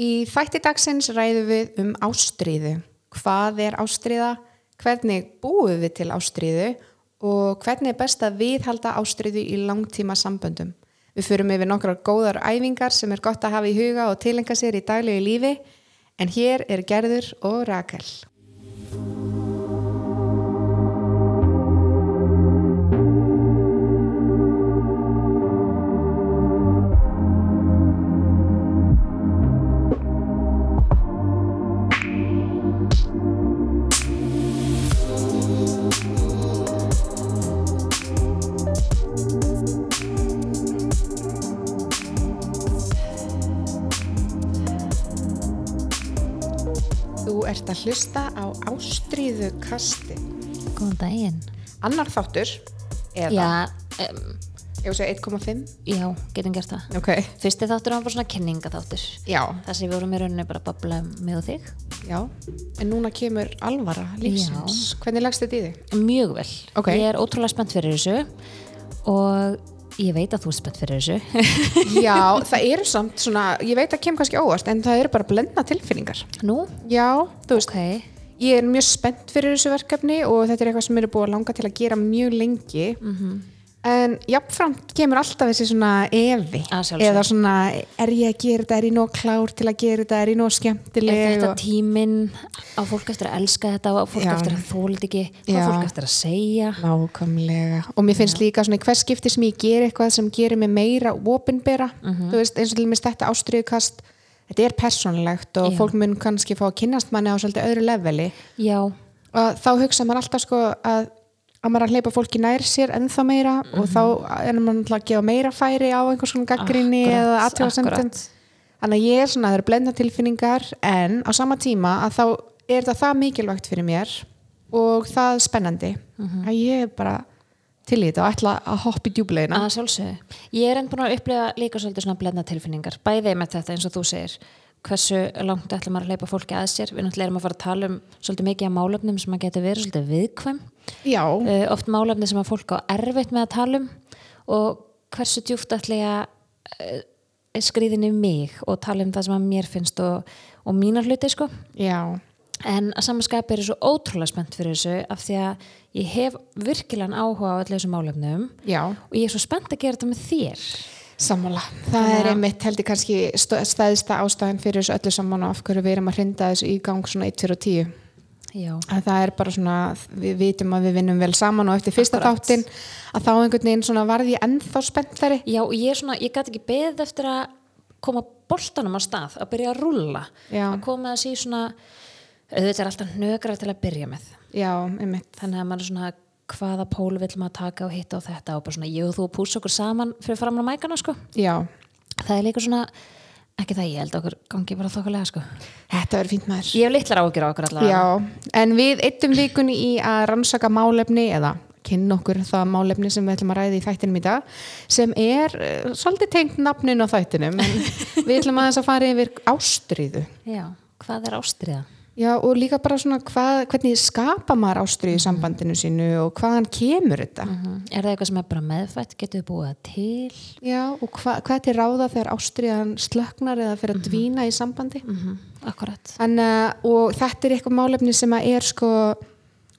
Í þætti dagsins ræðum við um ástríðu. Hvað er ástríða? Hvernig búum við til ástríðu? Og hvernig er best að viðhalda ástríðu í langtíma samböndum? Við förum yfir nokkrar góðar æfingar sem er gott að hafa í huga og tilenga sér í daglegu lífi. En hér er Gerður og Rakel. Að hlusta á ástríðu kasti. Góðan daginn. Annar þáttur, eða, Já, um, ég vil segja 1,5. já, getum gert það. Ok, Fyrsti þáttur var bara svona kynningaþáttur. já, Það sem við vorum í rauninni bara að babla um mig og þig. já. En núna kemur alvara lífsins. Hvernig lagst þetta í þig? Mjög vel. Ok. Ég er ótrúlega spennt fyrir þessu og ég veit að þú er spennt fyrir þessu. Já, það eru samt svona, ég veit að kemur kannski óvast, en það eru bara blendna tilfinningar. Nú? Já, þú veist, Ok. ég er mjög spennt fyrir þessu verkefni og þetta er eitthvað sem mér er búið að langa til að gera mjög lengi. Mhm. En jafnframt kemur alltaf þessi svona evi. Eða svona, er ég að gera þetta, er ég nóg klár til að gera þetta, er ég nóg skemmtileg? Er þetta og- tíminn á fólk eftir að elska þetta og fólk Já. eftir að þetta ekki, Já. fólk eftir að segja? Nákvæmlega og mér finnst líka svona hvers skipti sem ég ger eitthvað sem gerir mig meira opinbera Mhm. þú veist eins og til mér þetta ástriðukast þetta er persónlegt og Já. fólk mun kannski fá að kynnast manni á svolítið öðru leveli Já, og þá hugsa maður alltaf sko að að maður er að hleypa fólki nær sér ennþá meira og þá er maður alltaf að gefa meira færi á einhvers konar gaggrinni eða aðtjóðasendum akkurat. þannig að ég er svona, það eru blenda tilfinningar en á sama tíma að þá er þetta það mikilvægt fyrir mér og það spennandi Mhm. að ég er bara til í þetta og ætla að hoppa í djúblegina að sjálfsögðu. Ég er enn búin að upplifa líka svolítið svona blendna tilfinningar, bæði með þetta eins og þú segir, hversu langt ætlum maður að hleypa fólki að sér, við náttúrulega erum að fara að tala um svolítið mikið af málefnum sem að geta verið svolítið viðkvæm, uh, oft málefni sem að fólk á erfitt með að tala um. Og hversu djúft ætla ég að uh, skriðin í mig og tala um það sem að mér finnst og, og mínar hluti sko. Já, en að samanskapi er svo ótrúlega spennt fyrir þessu af því að ég hef virkilegan áhuga á öllu þessum málefnum já. og ég er svo spennt að gera þetta með þér sammála, það Þannig er einmitt held ég kannski stæðsta ástæðan fyrir þessu öllu saman og af hverju við erum að hrinda þessu í gang svona 1, 2 og 10 Já, að það er bara svona, við vitum að við vinnum vel saman og eftir fyrsta Akkurat. þáttin að þá einhvern veginn svona varði ég ennþá spenntari. Já ég er svona, ég gæti ekki beðið eftir að koma boltanum á stað, að byrja að rúlla. Já. að koma sí svona auðvitað er alltaf hnögrar til að byrja með. Já, einmitt. Þannig að maður er svona hvaða pól vill maður taka og hitta og þetta og bara svona ég og þú púsa okkur saman fyrir framan á mækana sko. Já, það er líka svona, ekki það ég held okkur gangi bara þokkulega sko. Þetta verður fínt maður. Ég hef litlar ágjur á okkur allavega. Já, en við eittum vikunni í að rannsaka málefni eða kynna okkur það málefni sem við ætlum að ræða í þættinum í dag sem er uh, svolítið tengt nafnin á þættinum en við ætlum aðeins að fara yfir ástríðu. Já, hvað er ástriða? Já, og líka bara svona hvað, hvernig skapa maður ástríðu í sambandinu sínu og hvaðan kemur þetta? Er það eitthvað sem er bara meðfætt, getur búið það til? Já, og hva, hvað til ráða þegar ástríðan slöknar eða fyrir að dvína í sambandi? Mm Akkurat. Þannig að, og þetta er eitthvað málefni sem er sko,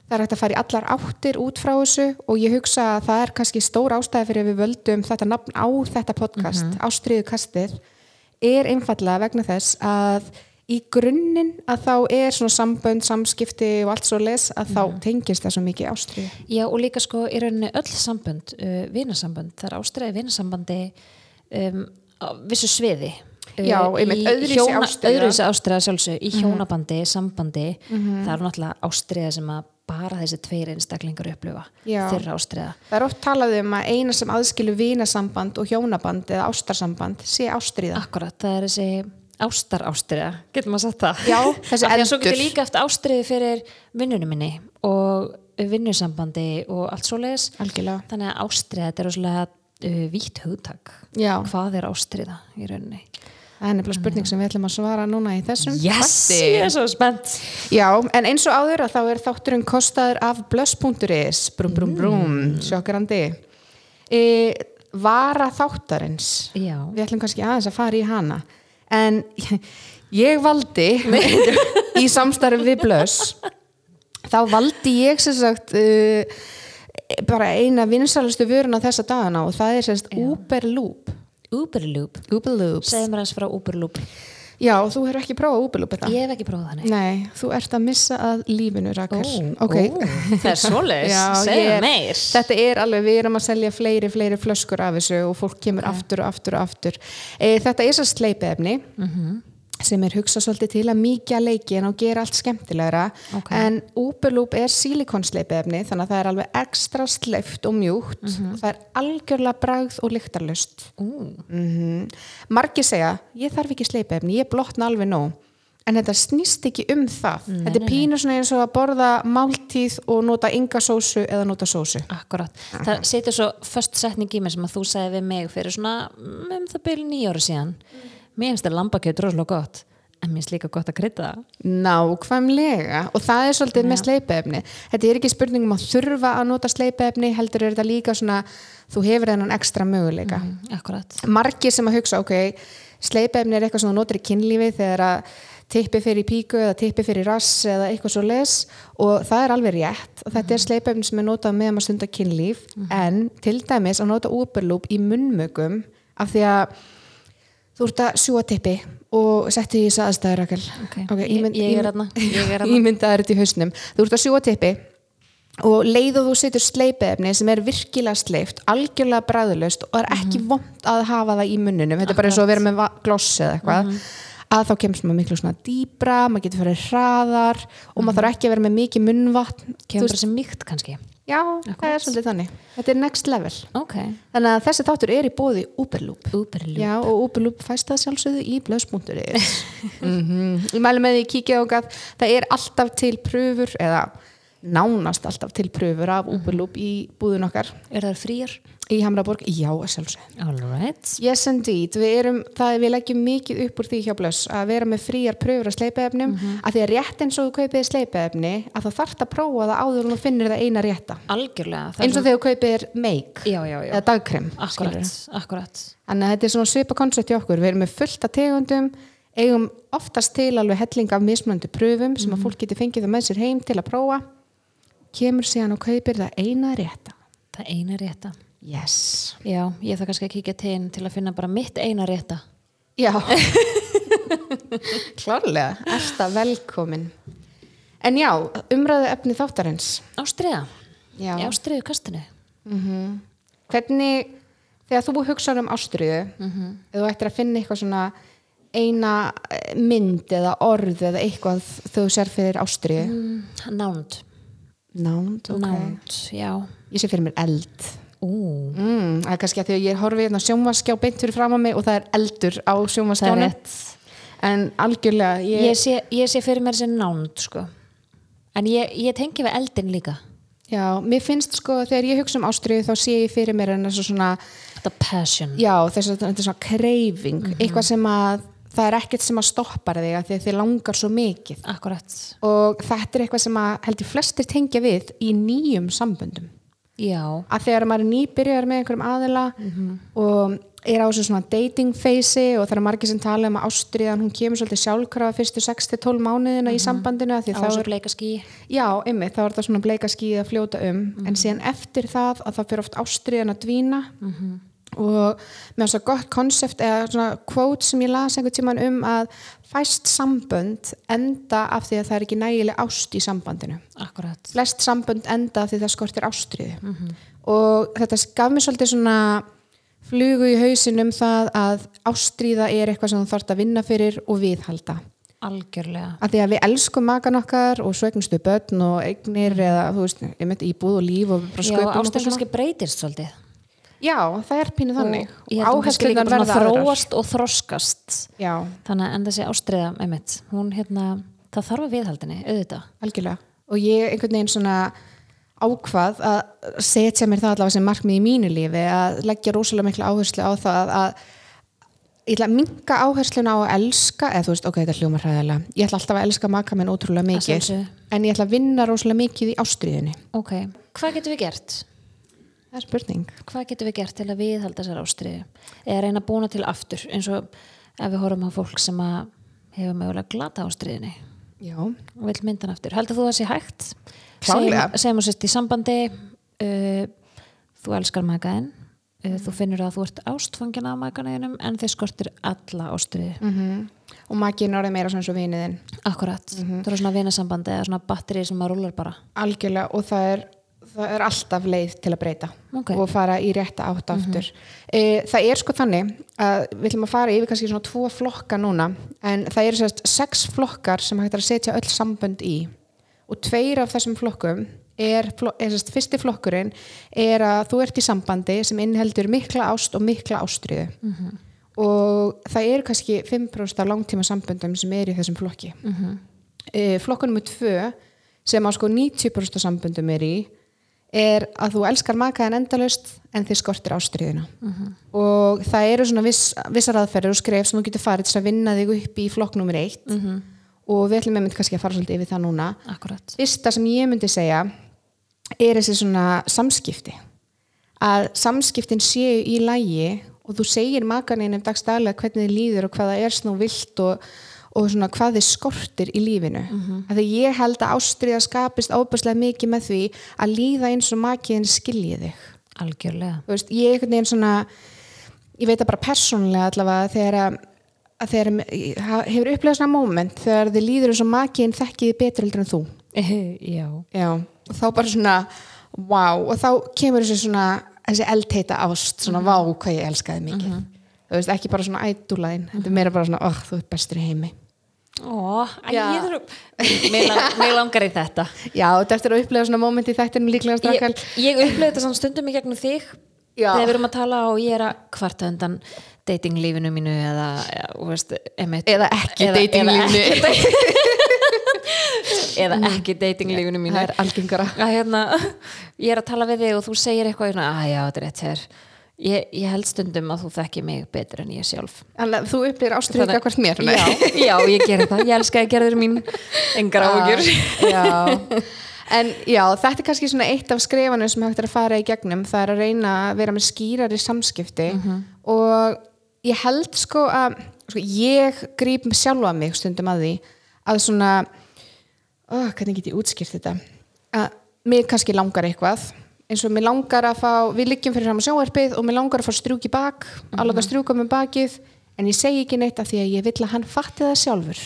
það er hægt að fara í allar áttir út frá þessu og ég hugsa að það er kannski stór ástæði fyrir að við völdum þetta nafn á þetta podcast, mm ástriðukastið, er einfallega vegna þess að í grunninn að þá er svona sambönd, samskipti og allt svo les að þá tengist það svo mikið ástriðu. Já og líka sko í rauninni öll sambönd, uh, vinasambönd, það er ástriði vinasambandi um, vissu sviði. Uh, Já, einmitt, öðruvísi ástríða. Öðruvísi ástriða sjálfsög, í hjónabandi, sambandi, það eru náttúrulega ástriða sem að bara þessi tveir einstaklingar upplifa þeirra ástriða. Það er oft talað um að eina sem aðskilu vinasamband og hjónaband eða ástarsamband sé ástriða. Akkurat, það er þessi ástar ástriða, getur maður sagt það? Já, þessi að svo getur líka eftir ástriði fyrir vinnunum minni og vinnusambandi og allt svo leiðis. Algjörlega. Þannig að ástriða, þetta er rosalega uh, vítt hugtak. Já. Hvað er ástriða í rauninni? Það er nefnilega spurning sem við ætlum að svara núna í þessum Yes, ég er svo spennt. Já, en eins og áður að þá er þátturinn kostaður af blöss.is brum brum brum, Mm. sjokkrandi e, Vara þáttarins Já. Við ætlum kannski aðeins að fara í hana En ég valdi í samstarfi við Blöss þá valdi ég sem sagt uh, bara eina vinsalistu vöruna þessa dagana og það er sem sagt Uberloop Uberloop Uberloop segðu mér aðeins frá Uberloop Já, þú hefur ekki prófað þetta? ég hef ekki prófað þannig Nei, þú ert að missa að lífinu, Rakel Ok. það er svoleiðis, Já, ég segðu er- meir Þetta er alveg, við erum að selja fleiri, fleiri flöskur af þessu og fólk kemur aftur og aftur og aftur. E, þetta er svo sleipefni Mhm. Sem er hugsað svolítið til að mýkja leikin og gera allt skemmtilegra Ok. en Uberloop er silikonsleipefni þannig að það er alveg ekstra sleift og mjúkt Mhm. og það er algjörlega bragð og lyktarlust. Mm Margir segja, ég þarf ekki sleipefni, ég blotna alveg nóg. En þetta snýst ekki um það. þetta er pínu svona eins og að borða máltíð og nota ynga sósu eða nota sósu. akkurat það setur svo först setning í mig sem að þú segði við mig fyrir svona mm, um það byrju nýjóri síðan mér finnst það lambakjöt rosalega gott en mér finnst líka gott að krydda. Það Nákvæmlega og það er svolítið með sleipefni. Þetta er ekki spurning um að þurfa að nota sleipefni, heldur er þetta líka svona, þú hefur þennan ekstra möguleika. Mm, akkurat. Margir sem að hugsa, ok, sleipefni er eitthvað sem þú notar í kynlífi þegar að tippi fyrir píku eða tippi fyrir rass eða eitthvað svo les og það er alveg rétt. Og þetta er sleipefni sem er notað meðan maður stundar kynlíf en til dæmis að nota Uberloop í munnmögum af því að þú ert að sjúa tippi og settu í þess aðstæður Rakel. Ok, ég- ég er þarna, ég er þarna. ímyndaður þetta í hausnum. Þú ert að sjúa tippi og leið og þú setur sleipefni sem er virkilega sleift, algjörlega bræðulust og er ekki Mhm. vond að hafa það í munnunum þetta er bara eins og að vera með gloss eða eitthvað. Mhm. að þá kemst maður miklu svona dýbra maður getur fyrir hraðar og maður þarf ekki að vera með mikið munnvatn. Mhm. kemur bara sem mýkt kannski já, það er svolítið þannig. Þetta er next level. Ok, þannig að þessi þáttur er í bóði Uberloop. Uberloop. Já, og Uberloop fæst það sjálfsögðu í blöðs.is mm Ég mælu með því kíkja á það er alltaf til pröfur eða nánast alltaf til pröfur af Uberloop í búðun okkar. Er það frýjar? Í Hamraborg, já, sjálfsögðu. Alright Yes indeed, við erum, það við leggjum mikið upp úr því hjá blöss að vera með fríjar pröfur af sleipaefnum, að því að rétt eins og þú kaupið sleipaefni, að það þarft að prófa það áður og þú finnir það eina rétta. Algjörlega eins og þegar þú kaupið make Já, já, já. eða dagkrem akkurat, akkurat. Þannig að þetta er svona svipa koncept í okkur. Við erum með fullt af tegundum, eigum oftast til alveg helling af mismunandi pröfum sem að fólk getur fengið það með sér heim til að prófa. Kemur síðan og kaupir það eina rétta. það eina rétta Yes. já, ég þarf kannski að kíkja til til að finna bara mitt eina rétta Já. Klárlega. Ersta velkomin. En já, umræðu efni þáttarins. ástriða, ástriðu kastinu Hvernig, þegar þú hugsaður um ástriðu, mm þú ættir að finna eitthvað svona eina eh, mynd eða orð eða eitthvað þú sér fyrir ástriðu. mm, nánd Nánd, ok. nánd, Ég sé fyrir mér eld. Mm, það er kannski að því að ég horfi hérna sjónvaskjá beint fyrir fram að mig og það er eldur á sjónvaskjánu. En algjörlega, ég, ég sé, ég sé fyrir mér sem nánd sko. en ég, ég tengi við eldin líka já, mér finnst sko þegar ég hugsa um ástriðu þá sé ég fyrir mér en þessu svona, þetta passion já, þessu er svona kreifing, Mhm. eitthvað sem að það er ekkert sem að stoppar þig að þið langar svo mikið. akkurat, Og þetta er eitthvað sem að heldur flestir tengja við í nýjum samböndum. Já að þegar maður er nýbyrjar með einhverjum aðila Mhm. og er á þessu svona dating phase og það er margir sem tala um að ástriðan hún kemur svolítið sjálfkrafa fyrstu 6-12 mánuðina í sambandinu að því Mhm. á þá þessu er, bleika skí já, einmitt, þá er það svona bleika skíð að fljóta um Mhm. en síðan eftir það að það fyrir oft ástriðan að dvína Mhm. og með þess að gott konsept eða svona quote sem ég las einhvern tíman um að fæst sambönd enda af því að það er ekki nægileg ást í sambandinu. Akkurat, flest sambönd enda af því það skortir ástriðu og þetta gaf mér svolítið svona flugu í hausinum það að ástríða er eitthvað sem þú þarft að vinna fyrir og viðhalda. Algjörlega. Af því að við elskum makan okkar og svo eignstu börn og eignir eða þú veist, ég myndi íbúð og líf og bara já, sköpum svona. kannski breytist svolítið já, það er pínu þannig. Bara verða þróast og þroskast. Já, þannig að en þessi ástriða einmitt, hún hérna, það þarf að viðhaldinni auðvitað, algjörlega. Og ég einhvern veginn svona ákvað að setja mér það allavega sem markmið í mínu lífi að leggja rosalega mikla áherslu á það að ég ætla að minka áhersluna á að elska eða þú veist, ok, þetta hljómar hræðilega. Ég ætla alltaf að elska maka minn ótrúlega mikið en ég ætla að vinna rosalega mikið í ástriðinni ok, hvað getum við gert? Það er spurning hvað getum við gert til að viðhalda þessar ástriðu eða reyna að búna til aftur eins og ef við horfum á fólk sem hefur mögulega glata ástriðinni já, og vill myndan aftur. Heldur þú að það sé hægt? Klárlega. Segjum- að sérst í sambandi uh, þú elskar makaðinn uh, þú finnur að þú ert ástfangin af makaðinum en þið skortir alla ástriði. mm og makiðin orðið meira svona eins og viniðin Akkurat. Það er svona vinasambandi eða svona batteri sem maður rúlar bara. algjörlega og það er, það er alltaf leið til að breyta Ok. og fara í rétta átt aftur. E, það er sko þannig að við ætlum að fara yfir kannski svona tvo flokka núna en það eru sérst sex flokkar sem hægt er að setja öll sambönd í. Og tveir af þessum flokkum er, er sérst, fyrsti flokkurinn er að þú ert í sambandi sem innheldur mikla ást og mikla ástriðu og það eru kannski 5% af langtíma samböndum sem er í þessum flokki. E, flokkur nummer tvö sem að sko 90% af samböndum er í er að þú elskar makaðan endalaust en þið skortir ástriðuna og það eru svona viss, vissar aðferður og skref sem þú getur farið til að vinna þig upp í flokk nummer eitt. Og við ætlum með kannski að fara svolítið yfir það núna. Akkurat. fyrsta sem ég myndi segja er þessi svona samskipti. Að samskiptin séu í lægi og þú segir makaninn um dagstæðlega hvernig þið líður og hvað það er snú vilt og, og svona hvað þið skortir í lífinu. Mm -hmm. að því ég held að ástriða skapist ábærslega mikið með því að líða eins og makiðin skilji þig. Algjörlega. veist, ég svona ég veit það bara persónulega allavega þegar að, að þegar hefur upplegað svona moment þegar þið líður eins og makiðin þekkiði betur heldur en þú. Já. Já, og þá bara svona wow, og þá kemur þessi svona þessi eldheita ást, svona vá hvað ég elskaði mikið. Þú veist, ekki bara svona ædúlaðin, þetta er meira bara svona oh, þú ert bestur í heimi Ó, æ, ég Mér langar í þetta. Já, þetta eftir að upplega svona moment í þættinu líklega Ég, strakkal ég upplöði þetta svona stundum í gegnum þig Já. þegar við erum að tala og ég er að kvarta undan datinglífinu mínu eða, veist, einmitt, eða ekki Eða- datinglífinu. eða ekki, eða ekki datinglífinu mínu. það er algengara. Hérna, ég er að tala við þig og þú segir eitthvað að já, þetta er rétt hér ég, ég held stundum að þú þekki mig betur en ég sjálf. Þannig að þú upplegir ástriðið hvert mér já, já, ég ger það, ég elska að gerður mín. Engar áhugjur Já, en já, þetta er kannski svona eitt af skrefanum sem hægt er að fara í gegnum. Það er að reyna að vera með skýrari samskipti. Og ég held sko að sko, ég gríp sjálfa mig stundum að því að svona ó, hvernig get ég útskýrt þetta? Að mér kannski langar eitthvað eins og mér langar að fá, við liggjum fyrir fram á sjónvarpið og mér langar að fá strjúk í bak að láta strjúka með bakið en ég segi ekki neitt af því að ég vill að hann fatti það sjálfur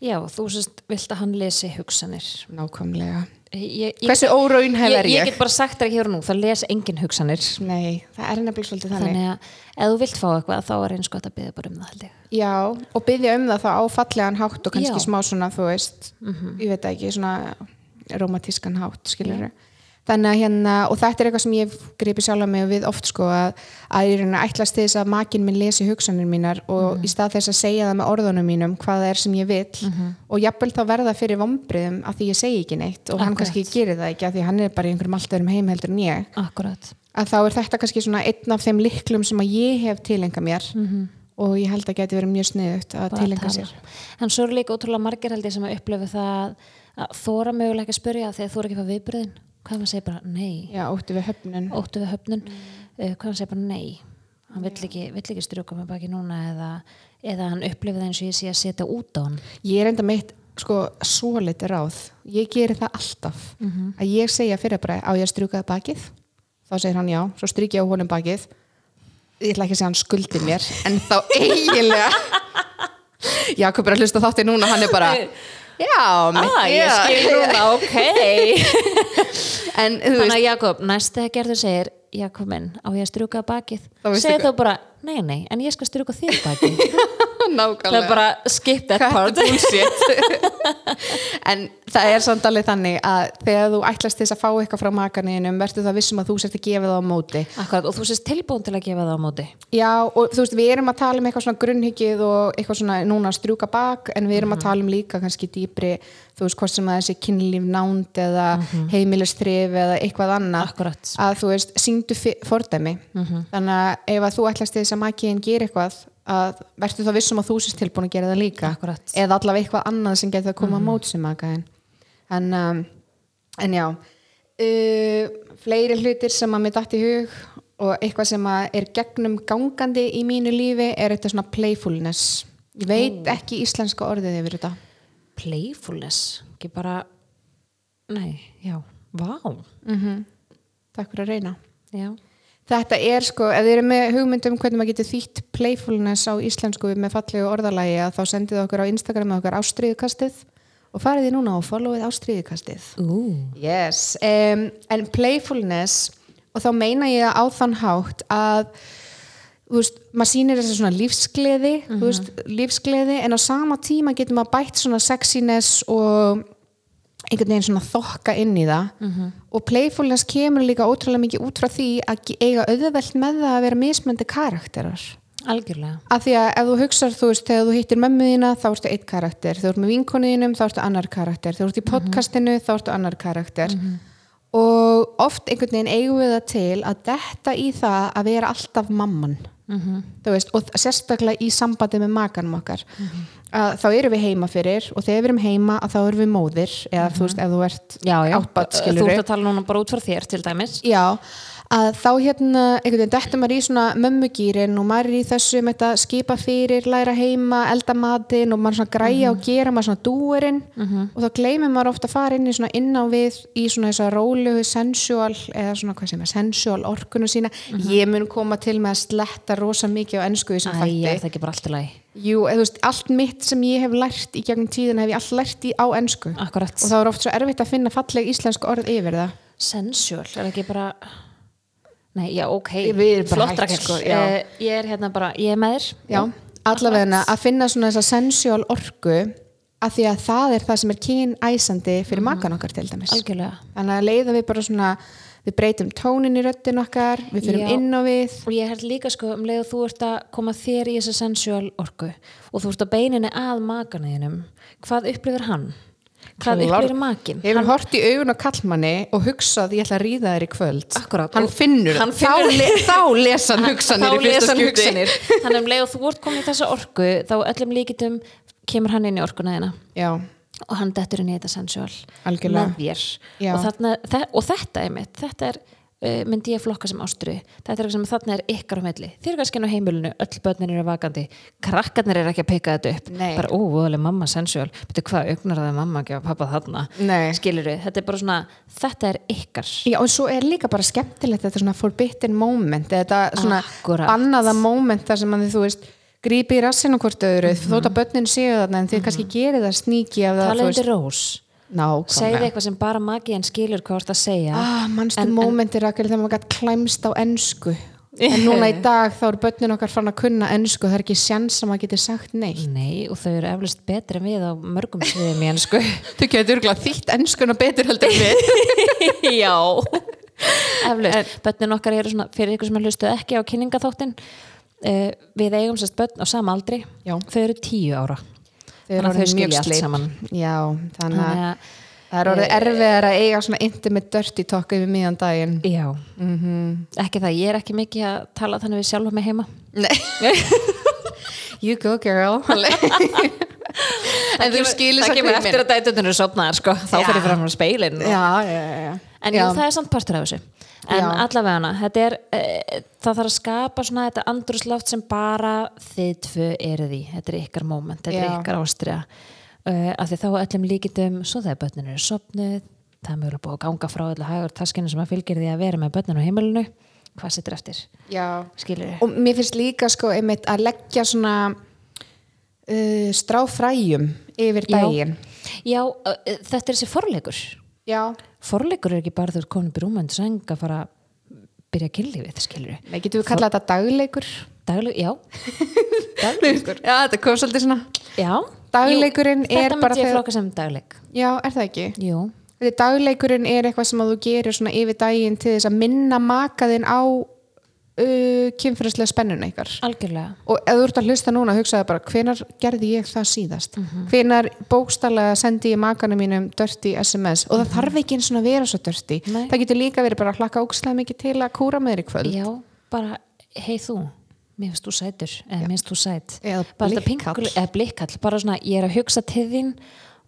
já, þú sést, vilt að hann lesi hugsanir nákvæmlega ég, ég, Hversu óraunhæf er ég, ég? get bara sagt þér ekki hér og nú, það les engin hugsanir Nei, það er nefnilega svolítið þannig. þannig að ef þú vilt fá eitthvað þá er eins gott að byggja bara um það held ég Já, og byggja um það þá á fallegan hátt og kannski Já. Mhm. smá svona, þú veist, ég veit ekki, svona romantískan hátt, skilur Þannig að hérna, og þetta er eitthvað sem ég gripi sjálf mig og við oft sko að, að ég reyna að ætlast þess að makinn minn lesi hugsanir mínar og Mhm. í stað þess að segja það með orðunum mínum hvað það er sem ég vil Mhm. og jafnvel þá verða fyrir vombriðum að því ég segi ekki neitt og hann Akkurat. kannski gerir það ekki að því hann er bara í einhverjum allt öðrum heim heldur en ég. Akkurat. Að þá er þetta kannski svona einn af þeim liklum sem að ég hef tilenga mér. Og ég held að geti verið mjög sniðugt að tilenga sér. En svo eru líka ótrúlega margir held ég sem að upplifu það að þóra mögulega ekki að spyrja þegar þú er ekki að viðbröðin hvað maður segir bara nei? Já, óttu við höfnun óttu við höfnun uh, hvað hann segir bara nei? Hann vill ekki, ekki strjúka með baki núna eða, eða hann upplifið eins og ég sé að setja út á hann. Ég er enda meitt sko svo liti ráð. Ég geri það alltaf. Að ég segja fyrir bara á ég að strjúka það bakið? Þá segir hann já, svo strjúk ég á honum bakið. Ég ætla ekki að segja hann skuldi mér en þá eiginlega Jakob er að hlusta þátti núna hann er bara já, mitt, ah, ég skil núna, ok. En þannig að Jakob, næst þegar gerður segir Jakob minn, á ég að strjúka bakið? Þá hvað- þú bara, nei nei en ég skal strjúka þér bakið það nákvæmlega er bara skip that part. en það er samt alveg þannig að þegar þú ætlast þess að fá eitthvað frá makaninum verður það vissum að þú sért að gefa það á móti. Akkurat, og þú sést tilbúin til að gefa það á móti. Já og þú veist við erum að tala um eitthvað svona grunnhyggið og eitthvað svona núna strjúka bak en við erum að tala um líka kannski dýpri þú veist hvort sem að þessi kynlíf nánd eða mm heimilistrif eða eitthvað annað. Akkurat. að þú veist síndu fordæmi. Þannig að ef að þú ætlast þess að makiðin gerir eitthvað að verður þá vissum að þú sést tilbúin að gera það líka. Akkurat. eða allavega eitthvað annað sem getur að koma mm -hmm. mót sem makaðin en, um, en já. Uh, fleiri hlutir sem að mér dætt í hug og eitthvað sem er gegnum gangandi í mínu lífi er þetta svona playfulness. Ég veit ekki íslenska orðið yfir þetta. Playfulness? Ekki bara nei, já, vá. Takk fyrir að reyna. Já, Þetta er sko, ef þið eru með hugmyndum hvernig maður getur þýtt playfulness á íslensku með fallegu orðalagi að þá sendið okkur á Instagram með okkur ástriðukastið og farið þið núna og followið ástriðukastið. ú, Yes, um, en playfulness og þá meina ég á þann hátt að veist, maður sýnir þess svona lífsgleði þú veist, lífsgleði en á sama tíma getur maður bætt svona sexiness og einhvern veginn svona þokka inn í það. Og playfulness kemur líka ótrúlega mikið út frá því að eiga auðvelt með það að vera mismöndi karakterar. Algjörlega. Af því að ef þú hugsar, þú veist, þegar þú hittir mömmu þína þá ertu eitt karakter, þú ert með vinkonuðinum þá ertu annar karakter, þú ert í podcastinu þá ertu annar karakter. Og oft einhvern veginn eigum við það til að detta í það að vera alltaf mamman. Þú veist, og sérstaklega í sambandi með makanum okkar að þá erum við heima fyrir og þegar við erum heima að þá erum við móðir eða þú veist, ef þú ert já, áttbát, þú ert að tala núna bara út frá þér til dæmis. Já, að þá hérna einhvern veginn dettur maður í svona mömmugýrin og maður er í þessu með þetta skipa fyrir, læra heima, elda matinn og maður svona græja og gera maður svona dúurinn og þá gleymir maður ofta að fara inn í svona inn á við í svona þess að rólegu sensual eða svona hvað sem er sensual orkunu sína. Ég mun koma til með að sletta rosa mikið á ennsku það Jú, eða veist, allt mitt sem ég hef lært í gegnum tíðin hef ég allt lært í á ennsku akkurat, og þá er oft svo erfitt að finna falleg íslensk orð yfir það. Sensual, er það ekki bara nei, já, ok flott Rakel. sko. Eh, ég er hérna bara, ég er með þér. Já, allavegna að finna svona þessa sensual orku að því að það er það sem er kynæsandi fyrir makan okkar til dæmis. Algjörlega. Þannig að leiðum við bara svona við breytum tónin í röddin okkar við fyrir Já. inn á við og ég held líka sko um leið og þú ert að koma þér í þessa sensual orku og þú ert að beininni að makanuðinum hvað upplifir hann? hvað upplifir makin? Ég hef hort í augun á kallmanni og hugsað ég ætla að ríða þér í kvöld Akkúrat. Hann finnur, hann þá, finnur- le, þá lesa hann hugsanir þá í fyrsta hann hugsanir þannig að um leið og þú ert komin í þessa orku þá öllum líkitum kemur hann inn í orkuna þina Já, og hann dettur inn í þetta Algjörlega. með þér. Og, þarna, og þetta er mitt þetta er, uh, myndi ég flokka sem ástru þetta er eitthvað sem þarna er ykkar á milli. Þið eru kannski á heimilinu, öll börnin eru vakandi. Krakkarnir eru ekki að peka þetta upp. Nei. bara, ó, voðalega mamma sensual. Betur hvað augnar það mamma ekki að pappa þarna? Nei. skilur þetta er bara svona þetta er ykkar. Já, og svo er líka bara skemmtilegt þetta svona forbidden moment þetta svona Akkúrat. bannaða moment þar sem að þú veist grípi í rassinu hvort öðru þótt að börnin séu þarna en þið kannski gerir það sníki af það, veist, undir rós. Segði eitthvað sem bara magiðan skilur hvað þú ert að segja. Ah, mannstu En- en- mómentir Rakel þegar maður gætt klæmst á ensku? En núna í dag þá eru börnin okkar fann að kunna ensku það er ekki sjans að maður geti sagt neitt. Nei, og þau eru eflust betri en við á mörgum sviðum í ennsku þau getur örgulega þýtt enskuna betur heldur en við. Já. Eflaust, börnin okkar eru svona fyrir ykkur sem hlustu ekki á kynningaþáttin uh, við eigum sérst börn á sama aldri. Já. þau eru tíu ára. Þau Þannig að þau skilja allt saman. já, þannig að að, það er orðið erfiðar að eiga svona intimate dirty talk yfir miðan daginn. Já, Mhm. ekki það, ég er ekki mikið að tala þannig við sjálfa mig heima. You go girl. En þú skilir það kemur eftir að dætutunum eru sopnaðar sko, þá fyrir fram á speilin Já, já, já, já. En jú, það er samt partur af þessu. En Já. allavega hana, e, það þarf að skapa svona þetta andrúsláft sem bara þið tvö eruð í. Þetta er ykkar moment, þetta Já. er ykkar ástriða uh, af því þá öllum líkitum svo þegar börnin eru sopnuð það er mjög búið að ganga frá öllu hægur taskinu sem að fylgir því að vera með börnin á heimilinu hvað sittur eftir, Og mér finnst líka sko einmitt að leggja svona uh, stráfræjum yfir daginn. Já, uh, þetta er þessi forleikur Já. Forleikur er ekki bara þú ert komin upp í rúmöndu sæng að fara að byrja að killi við, skilur Nei, getum við kallað þetta dagleikur? Dagleg, já, Dagleikur. Já, þetta kom svolítið svona já. Dagleikurinn Jú, er þetta bara myndi ég flokka sem dagleik. Já, er það ekki? jú, Þetta dagleikurinn er eitthvað sem að þú gerir svona yfir daginn til þess að minna makaðinn á uh, kynfyrirslega spennuna ykkar. Algjörlega. Og ef þú ert að hlusta núna hugsaðu bara hvenar gerði ég það síðast? Mhm. hvenar bókstallega sendi ég makanum mínum dörti SMS og það þarf ekki eins og vera svo dörti Nei. það getur líka verið bara að hlakka ókslega mikið til að kúra með þér í kvöld. Já, bara, hei þú. Mér finnst þú sætur, eða mér finnst þú sæt. Eða blikkall. eða blikkall, bara svona ég er að hugsa til þín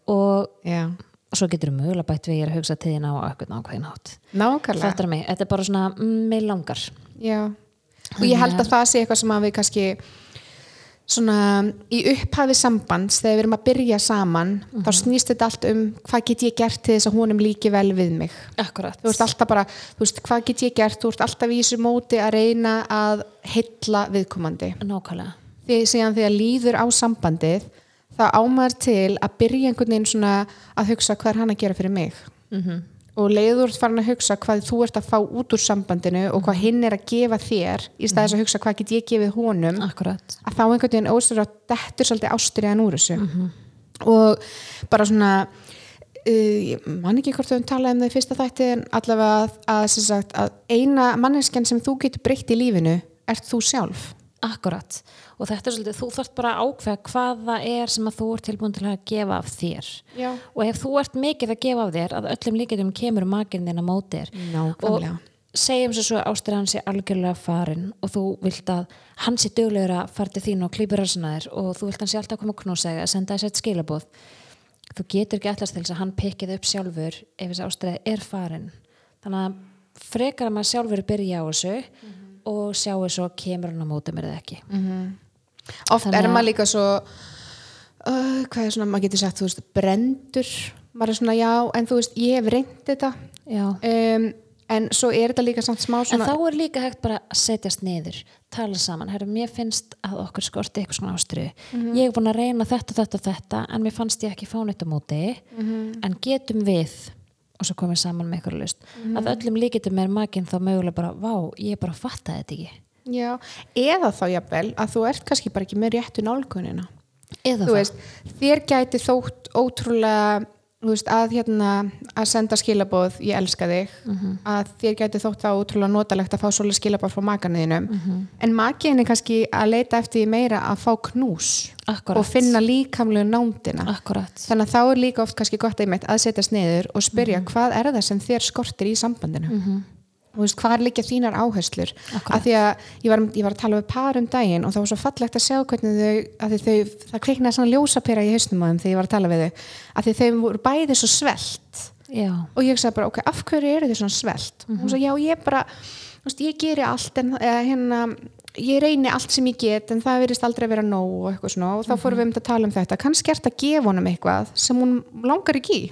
og Já, svo getur þú mögulega bætt við ég er að hugsa til þín á eitthvað ákveðin hátt. Nákvæmlega. Þetta er bara svona, mm, mig langar. Já, og ég held að það sé eitthvað sem að við kannski svona í upphafi sambands þegar við erum að byrja saman þá snýst þetta allt um hvað get ég gert til þess að honum líki vel við mig. Akkurat. Þú veist alltaf bara, þú veist, hvað get ég gert? Þú ert alltaf í þessu móti að reyna að hylla viðkomandi. Nákvæmlega. Síðan þegar líður á sambandið þá ámaður til að byrja einhvern veginn svona að hugsa hvað er hann að gera fyrir mig? -hmm. Og leiður farin að hugsa hvað þú ert að fá út úr sambandinu og hvað hinn er að gefa þér í staðis að hugsa hvað get ég gefið honum. Akkurat. Að þá einhvern veginn óstur að dettur svolítið ástriðan úr þessu. Og bara svona uh, ég man ekki hvort við höfum talað um það í fyrsta þætti en allavega að, að, sagt, að eina manneskjan sem þú getur breytt í lífinu ert þú sjálf. Akkurat, og þetta er svolítið, þú þarft bara að ákveða hvað það er sem að þú ert tilbúin til að gefa af þér. Já. og ef þú ert mikið að gefa af þér að öllum líkjum kemur makinn þinn að móti þér. Og segjum svo svo ástur hann sé algjörlega farin og þú vilt að hann sé duglegur að fara til þín og klýpur rasna þér og þú vilt hann sé alltaf að koma að knúsa þig að senda þess eitt skilabóð þú getur ekki allast til þess að hann pikkið upp sjálfur ef þessi ástæði er farin. Þannig að frekar að maður sjálfur byrja á þessu og sjáu svo kemur hann á móti mér eða ekki oft Þannig er að- maður líka svo uh, hvað er svona, maður getur sagt þú veist, brendur maður er svona já, en þú veist, ég hef reynd þetta um, en svo er þetta líka samt smá En svona þá er líka hægt bara að setjast niður, tala saman. Herru, mér finnst að okkur skorti eitthvað svona ástriðu. Ég er búin að reyna þetta, þetta þetta, en mér fannst ég ekki fá neitt á móti. En getum við, og svo komum við saman með eitthvað lust, að öllum líkitum er makinn þá mögulega bara, vá, ég bara fatta þetta ekki. Já, eða þá jafnvel að þú ert kannski bara ekki með réttu nálgunina Eða þú veist, þér gæti þótt ótrúlega veist, að hérna að senda skilaboð, ég elska þig Mhm. að þér gæti þótt það ótrúlega notalegt að fá svolítið skilaboð frá makanuðinum Mhm. en makiðin er kannski að leita eftir meira að fá knús Akkúrat. og finna líkamlegu nándina Akkurat. þannig að þá er líka oft kannski gott að setjast niður og spyrja Mhm. hvað er það sem þér skortir í sambandinu Þú veist, hvað er líka þínar áherslur? Akkúrat. af því að ég var, ég var að tala við par um daginn og það var svo fallegt að sjá hvernig þau, að þau það kveiknaði svona ljósapera í hausnum á þeim þegar ég var að tala við þau. Að því þau voru bæði svo svelt. Já. og ég sagði bara, ok, af hverju eru þau svona svelt? Og hún sagði, já, ég bara þú veist, ég geri allt en hérna, ég reyni allt sem ég get en það verðist aldrei að vera nóg og eitthvað svona. Og þá fórum við um að tala um þetta. Kannski ert að gefa honum eitthvað sem hún langar ekki í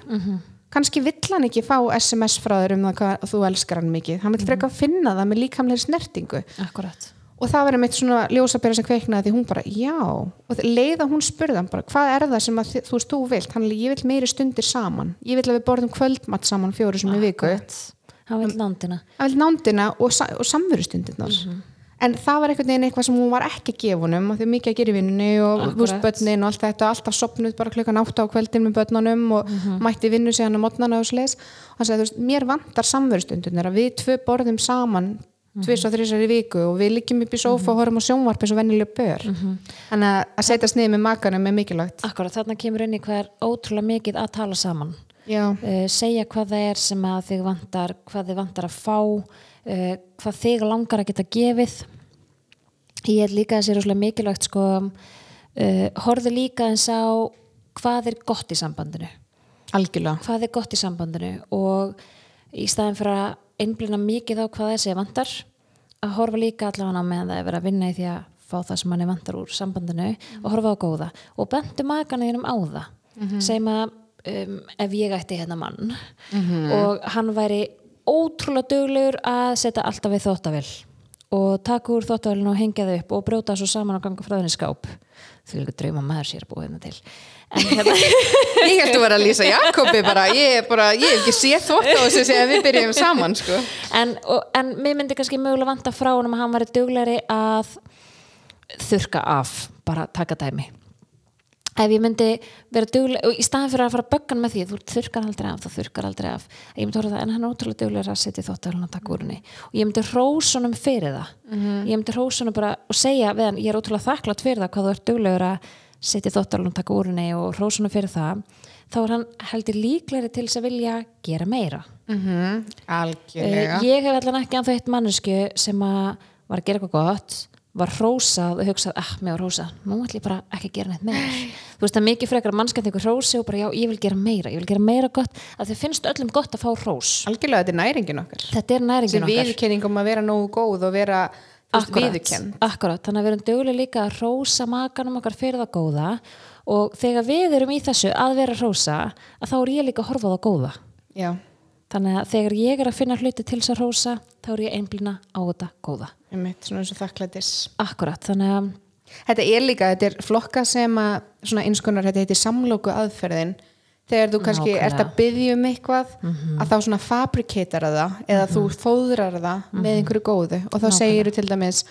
kannski vill hann ekki fá SMS frá þér um það hvað þú elskar hann mikið. Hann vill frekar finna það með líkamlega snertingu. Akkurat. og það var einmitt svona ljósabera sem kveiknaði því hún bara, já. Og leiða hún spurði hann bara, hvað er það sem að, þú veist, þú vilt? Hann, ég vil meiri stundir saman. Ég vil að við borðum kvöldmatt saman fjóru sem í viku. Hann vil nándina. vil og, sa og samverustundirnar en það var einhvern veginn eitthvað sem hún var ekki að gefa honum því mikið að gera í vinnunni og börnin og allt þetta alltaf sopnuð bara klukkan átta á kveldin með börnunum og mætti vinnu síðan á mótnana og sliðis og hann sagði, mér vantar samverustundirnar að við tvö borðum saman tvis og þrísar í viku og við liggjum upp í sófa og horfum á sjónvarp eins og vennileg bör. Þannig að að setjast niður með makanum er mikilvægt. Akkurat, þarna kemur inn í hvað er ótrúlega mikið að tala saman. uh, segja hvað það er sem að þig vantar hvað þig vantar að fá uh, hvað þig langar að geta gefið. Ég er líka að sé rosalega mikilvægt sko uh, horfðu líka eins á hvað er gott í sambandinu. Algjörlega. Hvað er gott í sambandinu og í staðin fyrir að einblina mikið á hvað það er sem vantar að horfa líka allavega meðan það er verið að vinna í því að fá það sem manni vantar úr sambandinu og horfa á góða. Og bentu makana þínum á það segjum að um, ef ég ætti hérna mann og hann væri ótrúlega duglegur að setja alltaf við þóttavel og taka úr þóttavélinu og hengja þau upp og brjóta svo saman og ganga frá þenni skáp. Því líka drauma maður sér búið hérna til. Hérna ég held að vera að lýsa Jakobi bara ég hef ekki séð þvótt á þessu sem við byrjum saman sko. En, og, en mér myndi kannski mögulega vanta frá honum að hann væri duglegri að þurka af bara taka dæmi ef ég myndi vera dugleg og í staðin fyrir að fara að böggan með því þú þurkar aldrei af, þú þurkar aldrei af. Ég myndi orða það, en hann er ótrúlega duglegur að setja þóttarinn og taka úr henni. Og ég myndi hrósunum fyrir það. Ég myndi hrósunum bara og segja við hann, ég er ótrúlega þakklátt fyrir það hvað þú ert duglegur að setja þóttarinn og taka úr henni og hrósunum fyrir það. Þá er hann heldur líklegri til þess að vilja gera meira. Mm Uh, ég hef allan ekki var hrósað og hugsað, ah, mér var hrósað. Nú ætlum ég bara ekki að gera neitt meira. Þú veist það er mikið frekar að mannskænt einhver hrósi og bara já, ég vil gera meira, ég vil gera meira gott. Að þið finnst öllum gott að fá hrós. Algjörlega þetta er næringin okkar. Þetta er næringin okkar. viðkenning um að vera nógu góð og vera viðurkennd. akkurat, þannig að við erum dögulega líka að rósa makanum okkar fyrir það góða og þegar við erum í þessu að vera að rósa að þá er ég líka að horfa á það góða. Já, þannig að þegar ég er að finna hluti til þess að rósa þá er ég einblina á þetta góða. Einmitt, svona eins og þakklætis. Akkurat, þannig að Þetta er líka, þetta er flokka sem að svona einskonar, þetta heitir samlóku aðferðin. Þegar þú kannski Nákvæmlega. ert að byggja um eitthvað að þá svona fabrikatara það eða þú fóðrar það með einhverju góðu. Og þá segir þú til dæmis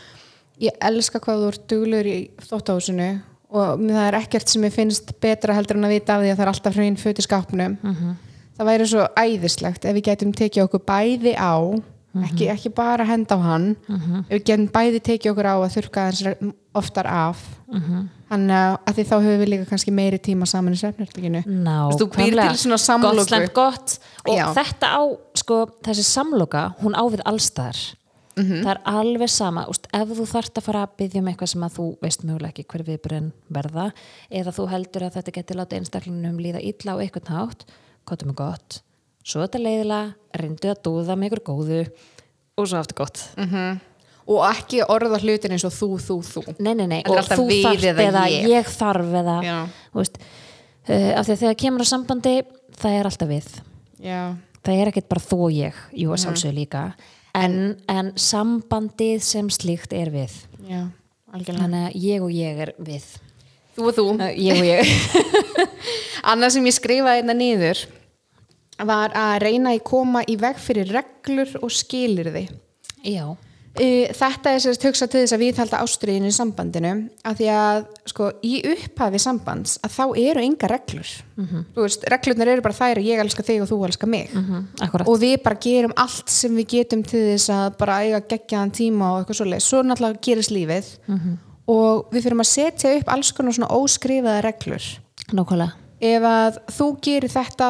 ég elska hvað þú ert duglur í þóttahúsinu og það er ekkert sem ég finnst betra heldur en að vita af því að það er alltaf hrein föt í skápnum það væri svo æðislegt ef við getum tekið okkur bæði á ekki, ekki bara henda á hann ef við getum bæði tekið okkur á að þurrka hans oftar af. Þannig að, því þá höfum við líka kannski meiri tíma saman í svefnherbygginu ná, þú býr til svona samloku. Gott, og Já. þetta á, sko, þessi samloka hún á við allstaðar Mhm. það er alveg sama, úst, ef þú þarft að fara að byggja um eitthvað sem að þú veist mögulega ekki hver viðbrun verða eða þú heldur að þetta geti láta einstaklinum líða illa á eitthvað nátt gott um gott, svo þetta leiðilega reyndu að dúða með ykkur góðu og svo aftur gott. Og ekki orða hlutin eins og þú, þú, þú. Nei, nei, nei, Þetta er og þú við þarft eða ég. ég, þarf eða, veist uh, af því að þegar kemur á sambandi það er alltaf við. Já, það er ekkert bara þú og ég jú að sjálfsögðu líka. En, en sambandið sem slíkt er við. Já, þannig að ég og ég er við. Þú og þú. Uh, ég og ég. Annað sem ég skrifaði einna niður var að reyna að koma í veg fyrir reglur og skilirði já, Uh, þetta er sérst hugsa til þess að viðhalda ástriðinu í sambandinu af því að sko í upphafi sambands að þá eru enga reglur. Þú veist, reglurnar eru bara þær að ég elska þig og þú elska mig. Mm akkurat. Og við bara gerum allt sem við getum til þess að bara eiga geggjaðan tíma og eitthvað svoleið, svo náttúrulega gerist lífið. Og við fyrir að setja upp alls konar svona óskrifaða reglur. Nákvæmlega. Ef að þú gerir þetta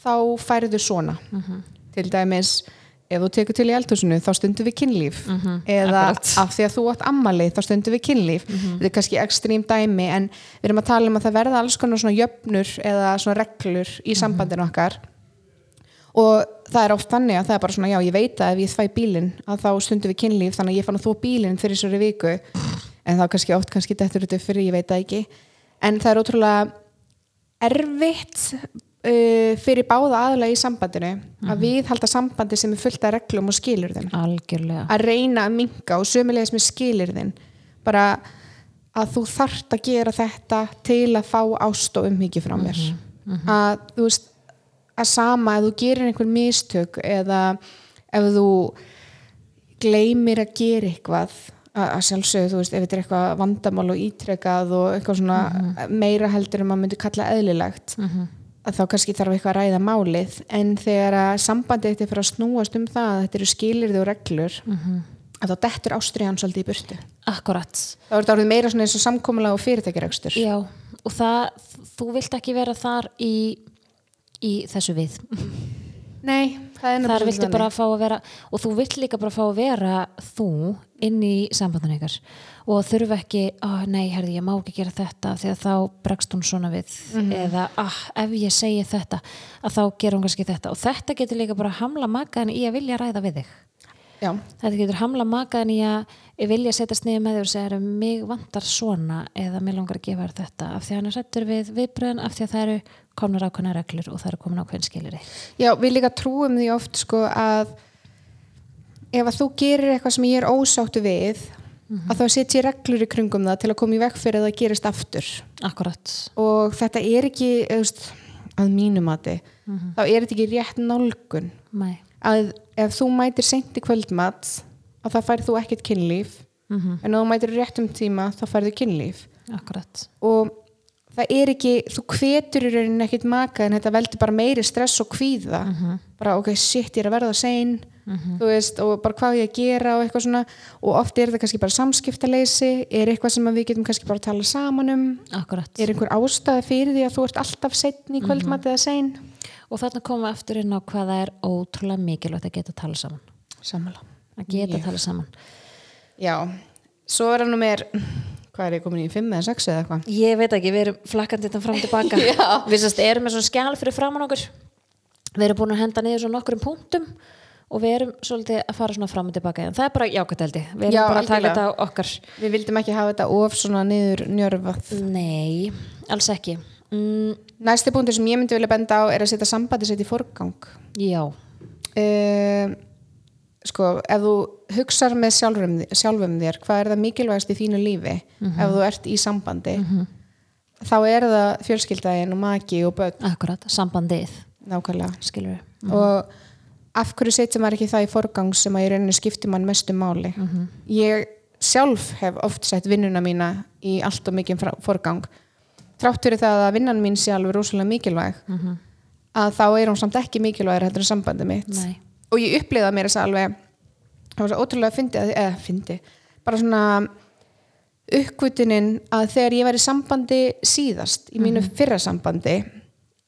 þá færðu svona. Til dæmis ef þú tekur til í eldhúsinu þá stundum við kynlíf. Eða akkurat. af því að þú átt ammali þá stundum við kynlíf. Þetta er kannski ekstrím dæmi en við erum að tala um að það verða alls konar svona jöfnur eða svona reglur í sambandinu okkar. Og það er oft þannig að það er bara svona já ég veit að ef ég þvæ bílinn að þá stundum við kynlíf þannig að ég fann að þú bílinn fyrir þessari viku. En þá kannski oft kannski dettur þetta fyrir ég veit það ekki. En það er ótrúlega erfitt uh, fyrir báða aðla í sambandinu að viðhalda sambandi sem er fullt af reglum og skilurðin algjörlega. Að reyna að minka og sömulegis með skilurðin bara að þú þarft að gera þetta til að fá ást og umhyggju frá mér. Að þú veist að sama ef þú gerir einhver mistök eða ef þú gleymir að gera eitthvað að sjálfsögðu, þú veist, ef þetta er eitthvað vandamál og ítrekað og eitthvað svona meira heldur en maður myndi kalla eðlilegt að þá kannski þarf eitthvað að ræða málið. En þegar að sambandið þetta er fyrir að snúast um það að þetta eru skilirði og reglur að þá dettur ástriðan svolítið í burtu. Akkurat þá er þetta orðið meira svona eins og samkomulega og fyrirtækjarekstur. Já, og það, þú vilt ekki vera þar í, í þessu við. Nei, það er þar viltu bara fá að vera og þú vilt líka bara fá að vera þú inn í sambandinu ykkar og þurfa ekki, oh, nei, herði, ég má ekki gera þetta því að þá bregst hún svona við. Eða, ah, ef ég segi þetta að þá gera hún kannski þetta. Og þetta getur líka bara hamla makaðin í að vilja ræða við þig. Já, þetta getur hamla makaðin í að vilja setjast niður með þér og segja mig vantar svona eða mig langar að gefa þér þetta af því að hann er sættur við viðbröðin af því að það eru komnar ákveðna reglur og það eru komin ákveðin skiliri Já, við líka trúum því oft sko að ef að þú gerir eitthvað sem ég er ósáttu við að þá setja ég reglur í kringum það til að koma í veg fyrir að það gerist aftur. Akkurat, og þetta er ekki eða, veist, að mínu mati þá er þetta ekki rétt nálgun. Mæ að ef þú mætir seint í kvöldmat að það færð þú ekkert kynlíf. En ef þú mætir réttum tíma þá færðu kynlíf. Akkurat. Og það er ekki, þú hvetur í rauninni ekkert maka en þetta veldur bara meiri stress og kvíða. Bara ok, shit, ég er að verða sein þú veist, og bara hvað ég að gera og eitthvað svona, og oft er þetta kannski bara samskiptaleysi, er eitthvað sem við getum kannski bara að tala saman um. Akkurat. Er einhver ástæði fyrir því að þú ert alltaf setn í kvöldmat eða sein? Og þarna komum við aftur inn á hvað það er ótrúlega mikilvægt að geta að tala saman. Sammála. Að geta að tala saman. Já, svo er hann nú mér hvað er ég komin í, 5 eða 6 eða eitthvað? Ég veit ekki, við erum flakkandi þetta fram og tilbaka. Við sérst erum með svona skjál fyrir framann okkur. Við erum búin að henda niður svona nokkrum punktum og við erum svolítið að fara svona fram og tilbaka en það er bara ég. Við erum Já, bara að taka þetta okkar. Við vildum ekki hafa þetta of svona niður njörfað. nei, alls ekki. Mm, Næsti punktur sem ég myndi vilja benda á er að setja sambandi sitt í forgang. já, Uh, sko, ef þú hugsar með sjálfum, sjálfum þér, hvað er það mikilvægast í þínu lífi? Ef þú ert í sambandi þá er það fjölskyldaðin og maki og börn. Akkurat, sambandið. Nákvæmlega. Og af hverju setjum maður ekki það í forgang sem að í rauninu skiptir mann mestu máli? Ég sjálf hef oft sett vinnuna mína í allt og mikið forgang. Þrátt fyrir það að vinnan mín sé alveg rosalega mikilvæg að þá er hún samt ekki mikilvægur heldur en sambandi mitt. Nei. og ég upplifa mér þess að alveg það var svo ótrúlega fyndi eða fyndi, bara svona uppkvötunin að þegar ég var í sambandi síðast í mínu fyrra sambandi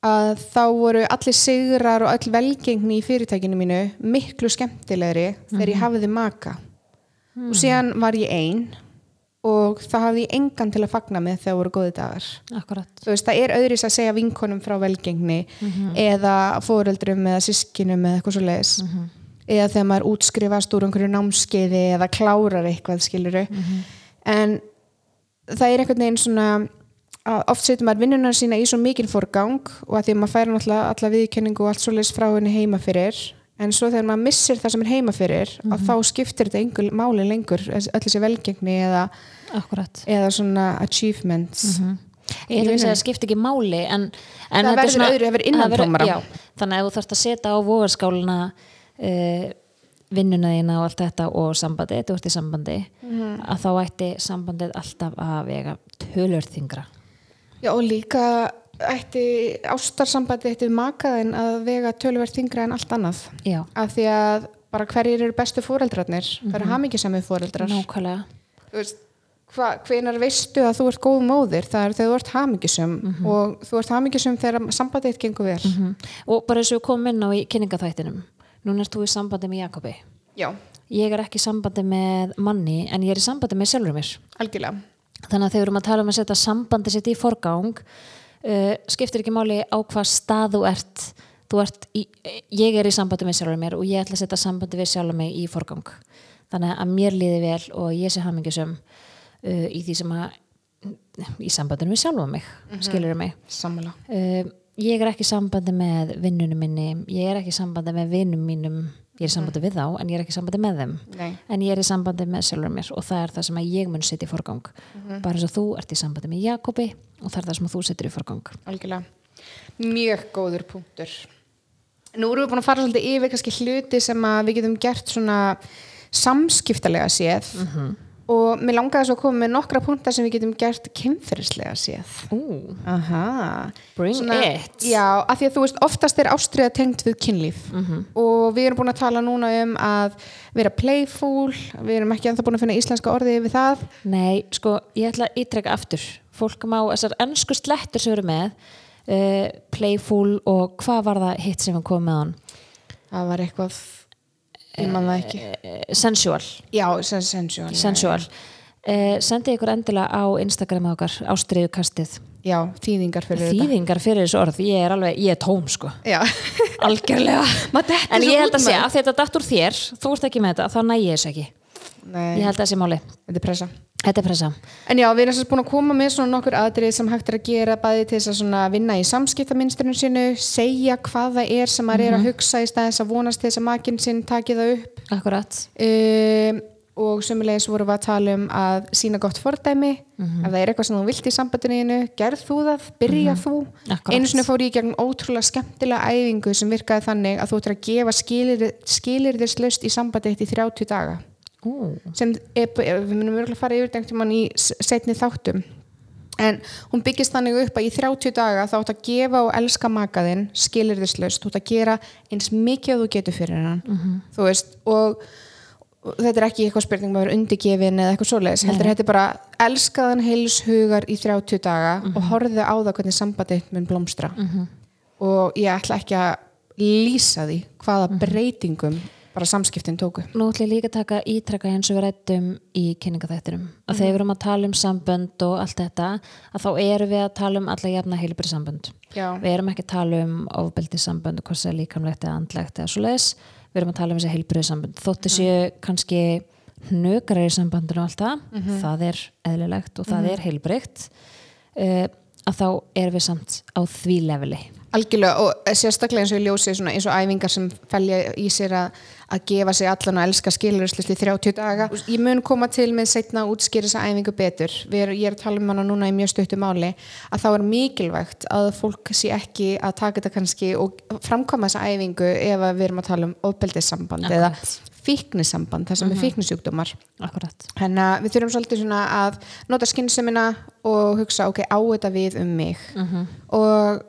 að þá voru allir sigrar og öll velgengni í fyrirtækinu mínu miklu skemmtilegri þegar ég hafiði maka. Og síðan var ég ein og þá hafði ég engan til að fagna með þegar voru góði dagar. Akkurat, þú veist, það er öðris að segja vinkonum frá velgengni eða fóreldrum eða sískinum eða eitthvað svo leiðis eða þegar maður útskrifast úr einhverju námskeiði eða klárar eitthvað skiluru en það er einhvern veginn svona oft setur maður vinnuna sína í svo mikinn fórgang og að því að maður færa náttúrulega alla viðkenningu og allt svo leiðis frá henni heima fyrir. En svo þegar maður missir það sem er heima fyrir að þá skiptir þetta einhver máli lengur öll þessi velgengni eða, eða svona achievements. Ég ætla ekki að segja að skipta ekki máli en, en Það þetta er verður öðru, það verður innantómara. já, þannig að þú þarfst að setja á vogarskáluna uh, vinnuna þína og allt þetta og sambandi, þú ert í sambandi Mhm. að þá ætti sambandið alltaf að vega tölur þingra Já og líka ætti ástarsambandi við makaðin að vega tölverð þingra en allt annað. Já, af því að bara hverjir eru bestu fóreldrarnir það eru hamingisamið fóreldrar nákvæmlega. Hvenar veistu að þú ert góð móðir? Það er þegar þú ert hamingisum og þú ert hamingisum þegar sambandið þitt gengur vel. Mm. og bara eins og komum inn á í kynningaþættinum núna ert þú í sambandi með Jakobi. Já, ég er ekki í sambandi með manni en ég er í sambandi með sjálfur mér. Algjörlega þannig að þegar við erum að tala um að setja sambandi sitt í forgang uh, skiptir ekki máli á hvað stað þú ert, þú ert í, ég er í sambandi með sjálfur mér og ég ætla að setja sambandi við sjálfur mig í forgang. Þannig að mér líði vel og ég sé hamingisum uh, í því sem að í sambandinu við sjálfur mig skilur mig? Sammála. Uh, ég er ekki sambandi með vinnunum minni ég er ekki sambandi með vinnum mínum ég er í sambandi við þá en ég er ekki í sambandi með þeim. Nei. en ég er í sambandi með sjálfur mér og það er það sem að ég mun setja í forgang. Bara eins og þú ert í sambandi með Jakobi og það er það sem þú setur í forgang. Algjörlega. Mjög góður punktur. Nú erum við búin að fara svolítið yfir kannski hluti sem við getum gert svona samskiptalega séð og mér langaði svo að koma með nokkra punktar sem við getum gert kynferðislega séð. Ooh, Aha. Bring it. Já, af því að þú veist, oftast er ástriða tengt við kynlíf. Og við erum búin að tala núna um að vera playful, við erum ekki ennþá búin að finna íslenska orðið við það. Nei, sko, ég ætla að ítreka aftur. Fólk má, þessar ennsku slettur sem eru með uh, playful og hvað var það hitt sem við komum með hann? Það var eitthvað, sensual. Já, sen- sensual sensual. uh, sendið ykkur endilega á Instagram okkar ástriðukastið Já, þýðingar fyrir þýðingar fyrir þessu orð, ég er alveg ég er tóm sko, þetta algjörlega. En ég held að segja, þetta datt úr þér þú ert ekki með þetta, þá næ ég þess ekki. Nei, ég held að það sé máli, þetta er pressa þetta er pressa. En já, við erum svo búin að koma með svona nokkur aðrið sem hægt er að gera bæði til þess að svona vinna í samskiptaminstrinu sínu, segja hvað það er sem maður er að hugsa í staðis að vonast til þess að makinn sinn taki það upp. Akkurat, um, og sömulegis vorum við að tala um að sína gott fordæmi. Ef það er eitthvað sem þú vilt í sambandinu gerð þú það, byrja þú. Akkúrat. einu sinni fór ég gegn ótrúlega skemmtilega æfingu sem virkaði þannig að þú ættir að gefa skilir, skilirðislaust í sambandi eitt í 30 daga Ú, sem er, við munum örgulega fara yfir dengt mann í s- seinni þáttum. En hún byggist þannig upp að í 30 daga þá átt að gefa og elska makaðinn skilirðislaust, þú átt að gera eins mikið og þú getur fyrir hann þú veist og, og þetta er ekki eitthvað spurning með að vera undirgefin eða eitthvað svoleiðis, heldur þetta bara elskaðan heils hugar í 30 daga og horfðu á það hvernig sambandið mun blómstra. Og ég ætla ekki að lýsa því hvaða breytingum bara samskiptin tóku. Nú ætlum ég líka að taka ítrekka eins og við rættum í kynningaþættinum. Að þegar við erum að tala um sambönd og allt þetta að þá erum við að tala um alla jafna heilbæri sambönd Já. við erum ekki að tala um ofbeldi sambönd hvort það er líkamlegt eða andlegt eða svo leis við erum að tala um þessi heilbriðsamband þóttu séu kannski hnökrar í sambandinu og allt það það er eðlilegt og það er heilbreygt uh, að þá erum við samt á því leveli. Algjörlega og sérstaklega eins og ég ljósi eins og æfingar sem felja í sér að, að gefa sig allan og elska skiluruslisli 30 daga. Ég mun koma til með setna að útskýra þessa æfingu betur. Er, ég er að tala um hana núna í mjög stuttu máli að þá er mikilvægt að fólk sé ekki að taka þetta kannski og framkoma þessa æfingu ef við erum að tala um ofbeldissamband eða fíknisamband, það sem er fíknisjúkdómar. Akkurat. Þannig að við þurfum svolítið svona að nota skynnsemina og hugsa ok, á þetta við um mig og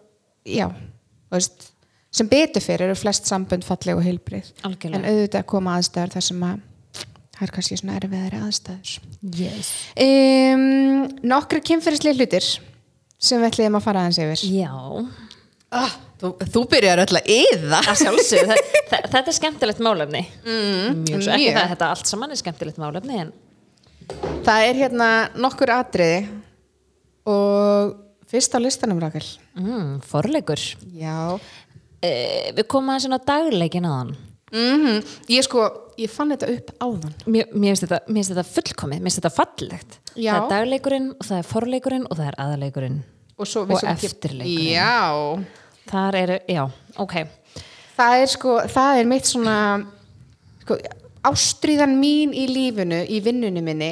já, þú veist sem betur fyrir eru flest sambönd falleg og heilbrið Algjörlega. en auðvitað koma aðstæður þar sem að það er kannski svona erfiðari aðstæður. Yes. um, nokkru kynferðislega hlutir sem við ætlum að fara aðeins yfir. Já, ah, þú, þú byrjar öll að yða þetta er skemmtilegt málefni. Mm, mjög, svo ekki það, þetta allt saman er skemmtilegt málefni en það er hérna nokkur atriði og fyrst á listanum Rakel. Mm, forleikur. Já við komum aðeins inn á dagleikin aðan mm ég sko, ég fann þetta upp áðan. Mér, mér finnst þetta, þetta fullkomið mér finnst þetta fallegt. Já. það er dagleikurinn og það er forleikurinn og það er aðleikurinn og, Og eftirleikurinn. já. Þar eru, já, ok. Það er sko, það er mitt svona sko, ástríðan mín í lífinu, í vinnunni minni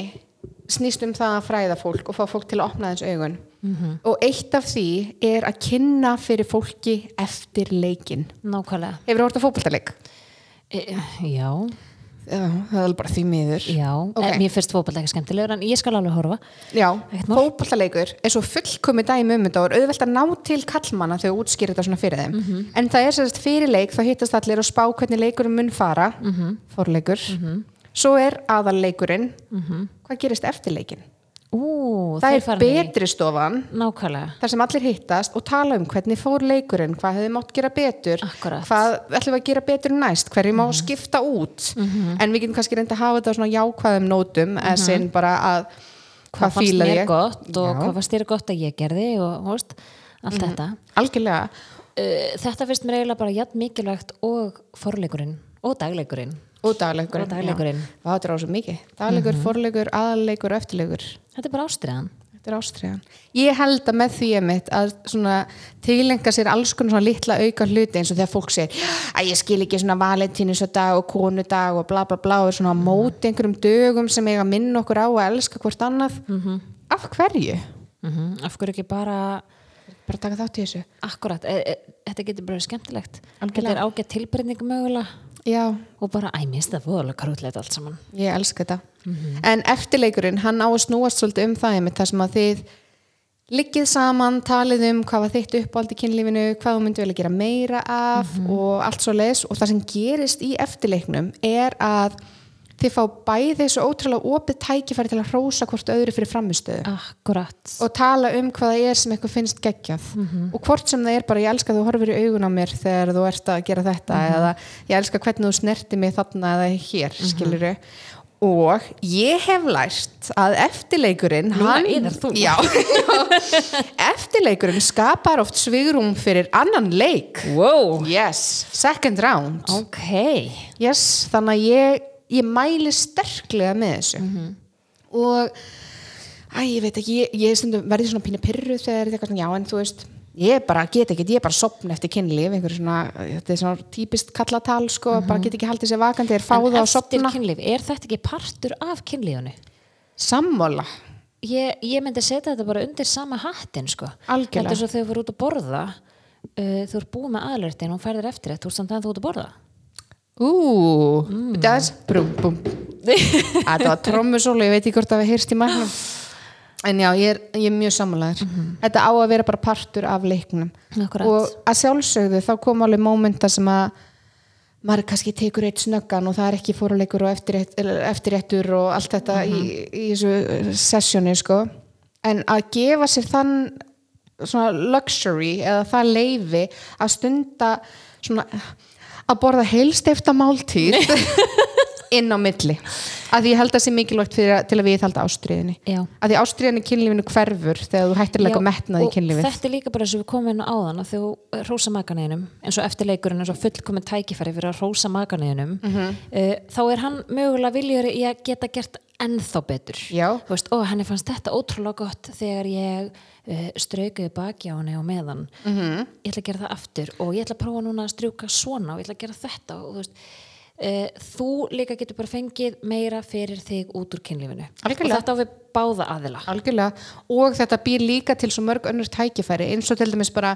snýst um það að fræða fólk og fá fólk til að opna þess augun og eitt af því er að kynna fyrir fólki eftir leikin nákvæmlega. Hefur þú hort að fótboltaleik? e, já, það er bara því miður. Já. Ok. okay. mér finnst fótboll ekki skemmtilegur en ég skal alveg horfa. Já, fótboltaleikur er svo fullkomi dæmi um þetta og er auðvelt að ná til kallmanna þegar þú útskýrir þetta svona fyrir þeim. Mhm. en það er sérst fyrir leik þá hittast allir og spá hvernig leikurinn mun fara. Mhm. forleikur. Svo er aðalleikurinn. Hvað gerist eftir leikin Ú, það er betri stofan nákvæmlega. þar sem allir hittast og tala um hvernig fór leikurinn hvað hefði mátt gera betur Akkúrat. hvað ætlum við að gera betur næst hverju má skipta út. En við getum kannski reynda að hafa þetta á svona jákvæðum nótum eða sinn bara að hvað hvað fíla ég? gott og Já. hvað fannst þér gott að ég gerði og hóst, allt þetta. Algjörlega. Uh, þetta finnst mér eiginlega bara jafn mikilvægt og forleikurinn og dagleikurinn og dagleikurinn Og dagleikurinn. Mhm. Þetta er á svo mikið. Dagleikur, forleikur, aðalleikur og eftirleikur. Þetta er bara ástriðan þetta er ástriðan ég held að með því emitt að svona tilenga sér alls konar svona litla auka hluti eins og þegar fólk segir að ég skil ekki svona valentínusadag og konudag og bla bla bla og er svona á móti einhverjum dögum sem eiga að minna okkur á að elska hvort annað. Af hverju? mm af hverju ekki bara bara taka þátt í þessu. Akkurat, e, e, þetta getur bara skemmtilegt. Algjörlega. þetta er ágætt tilbreyning mögulega já, og bara, æ, mér finnst það fóðalega krútlegt allt saman. Ég elska þetta. En eftirleikurinn, hann á að snúast svolítið um það einmitt, þar sem að þið liggið saman, talið um hvað var þitt uppáld í kynlífinu, hvað þú myndi vilja gera meira af og allt svo leis og það sem gerist í eftirleiknum er að þið fá bæði þessu ótrúlega opið tækifæri til að hrósa hvort öðru fyrir framistöðu akkurat. Og tala um hvað það er sem eitthvað finnst geggjað. Og hvort sem það er bara ég elska þú horfir í augun á mér þegar þú ert að gera þetta eða ég elska hvernig þú snerti mig þarna eða hér, skiluru og ég hef lært að eftirleikurinn hann, já, eftirleikurinn skapar oft svigrum fyrir annan leik. Wow. yes, second round. Ok, yes, þannig að ég, ég mæli sterklega með þessu og æ, ég veit ekki, ég, ég verði svona pínu pyrru þegar þetta er eitthvað svona, já en þú veist ég bara get ekki, ég er bara sopn eftir kynlíf einhver svona, þetta er svona típist kallatal sko, bara get ekki haldið sér vakandi er fáða og sopna kynlíf er þetta ekki partur af kynlífunu? sammála, Ég, ég myndi setja þetta bara undir sama hattin sko. Algjörlega. þetta er svo þegar þú fyrir út að borða uh, þú ert búið með aðlurtin og færðir eftir þetta þú ert samt að þú ert að borða ú mm. das, brum, bum. Þetta var trommusólu, ég veit ekki hvort það við heyrst í mæknum en já, ég er, ég er mjög sammálaður. Þetta á að vera bara partur af leiknum. Akkúrat. og að sjálfsögðu þá kom alveg mómenta sem að maður kannski tekur eitt snöggan og það er ekki fóruleikur og eftirrétt, eftirréttur og allt þetta í, í þessu sessjóni sko. En að gefa sér þann luxury eða það leifi að stunda svona að borða heilstifta máltíð inn á milli að því ég held að það sé mikilvægt fyrir, til að við halda ástriðinni Já. að því ástriðinni kynlífinu hverfur þegar þú hættir að leika metnað í og kynlífið þetta er líka bara eins og við komum inn á áðan að þú rósa makaneginum eins og eftirleikurinn eins og fullkomin tækifæri fyrir að rósa makaneginum Mhm. uh, þá er hann mögulega viljur í að geta gert ennþá betur veist, ó, henni fannst þetta ótrúlega gott þegar ég uh, straukuði baki á henni á meðan Mhm. -hmm. ég ætla að gera það aftur og ég ætla að prófa núna að strjúka svona og ég ætla að gera þetta og þú veist þú líka getur bara fengið meira fyrir þig út úr kynlífinu. Algjörlega. og þetta á við báða aðila. Algjörlega. Og þetta býr líka til svo mörg önnur tækifæri eins og til dæmis bara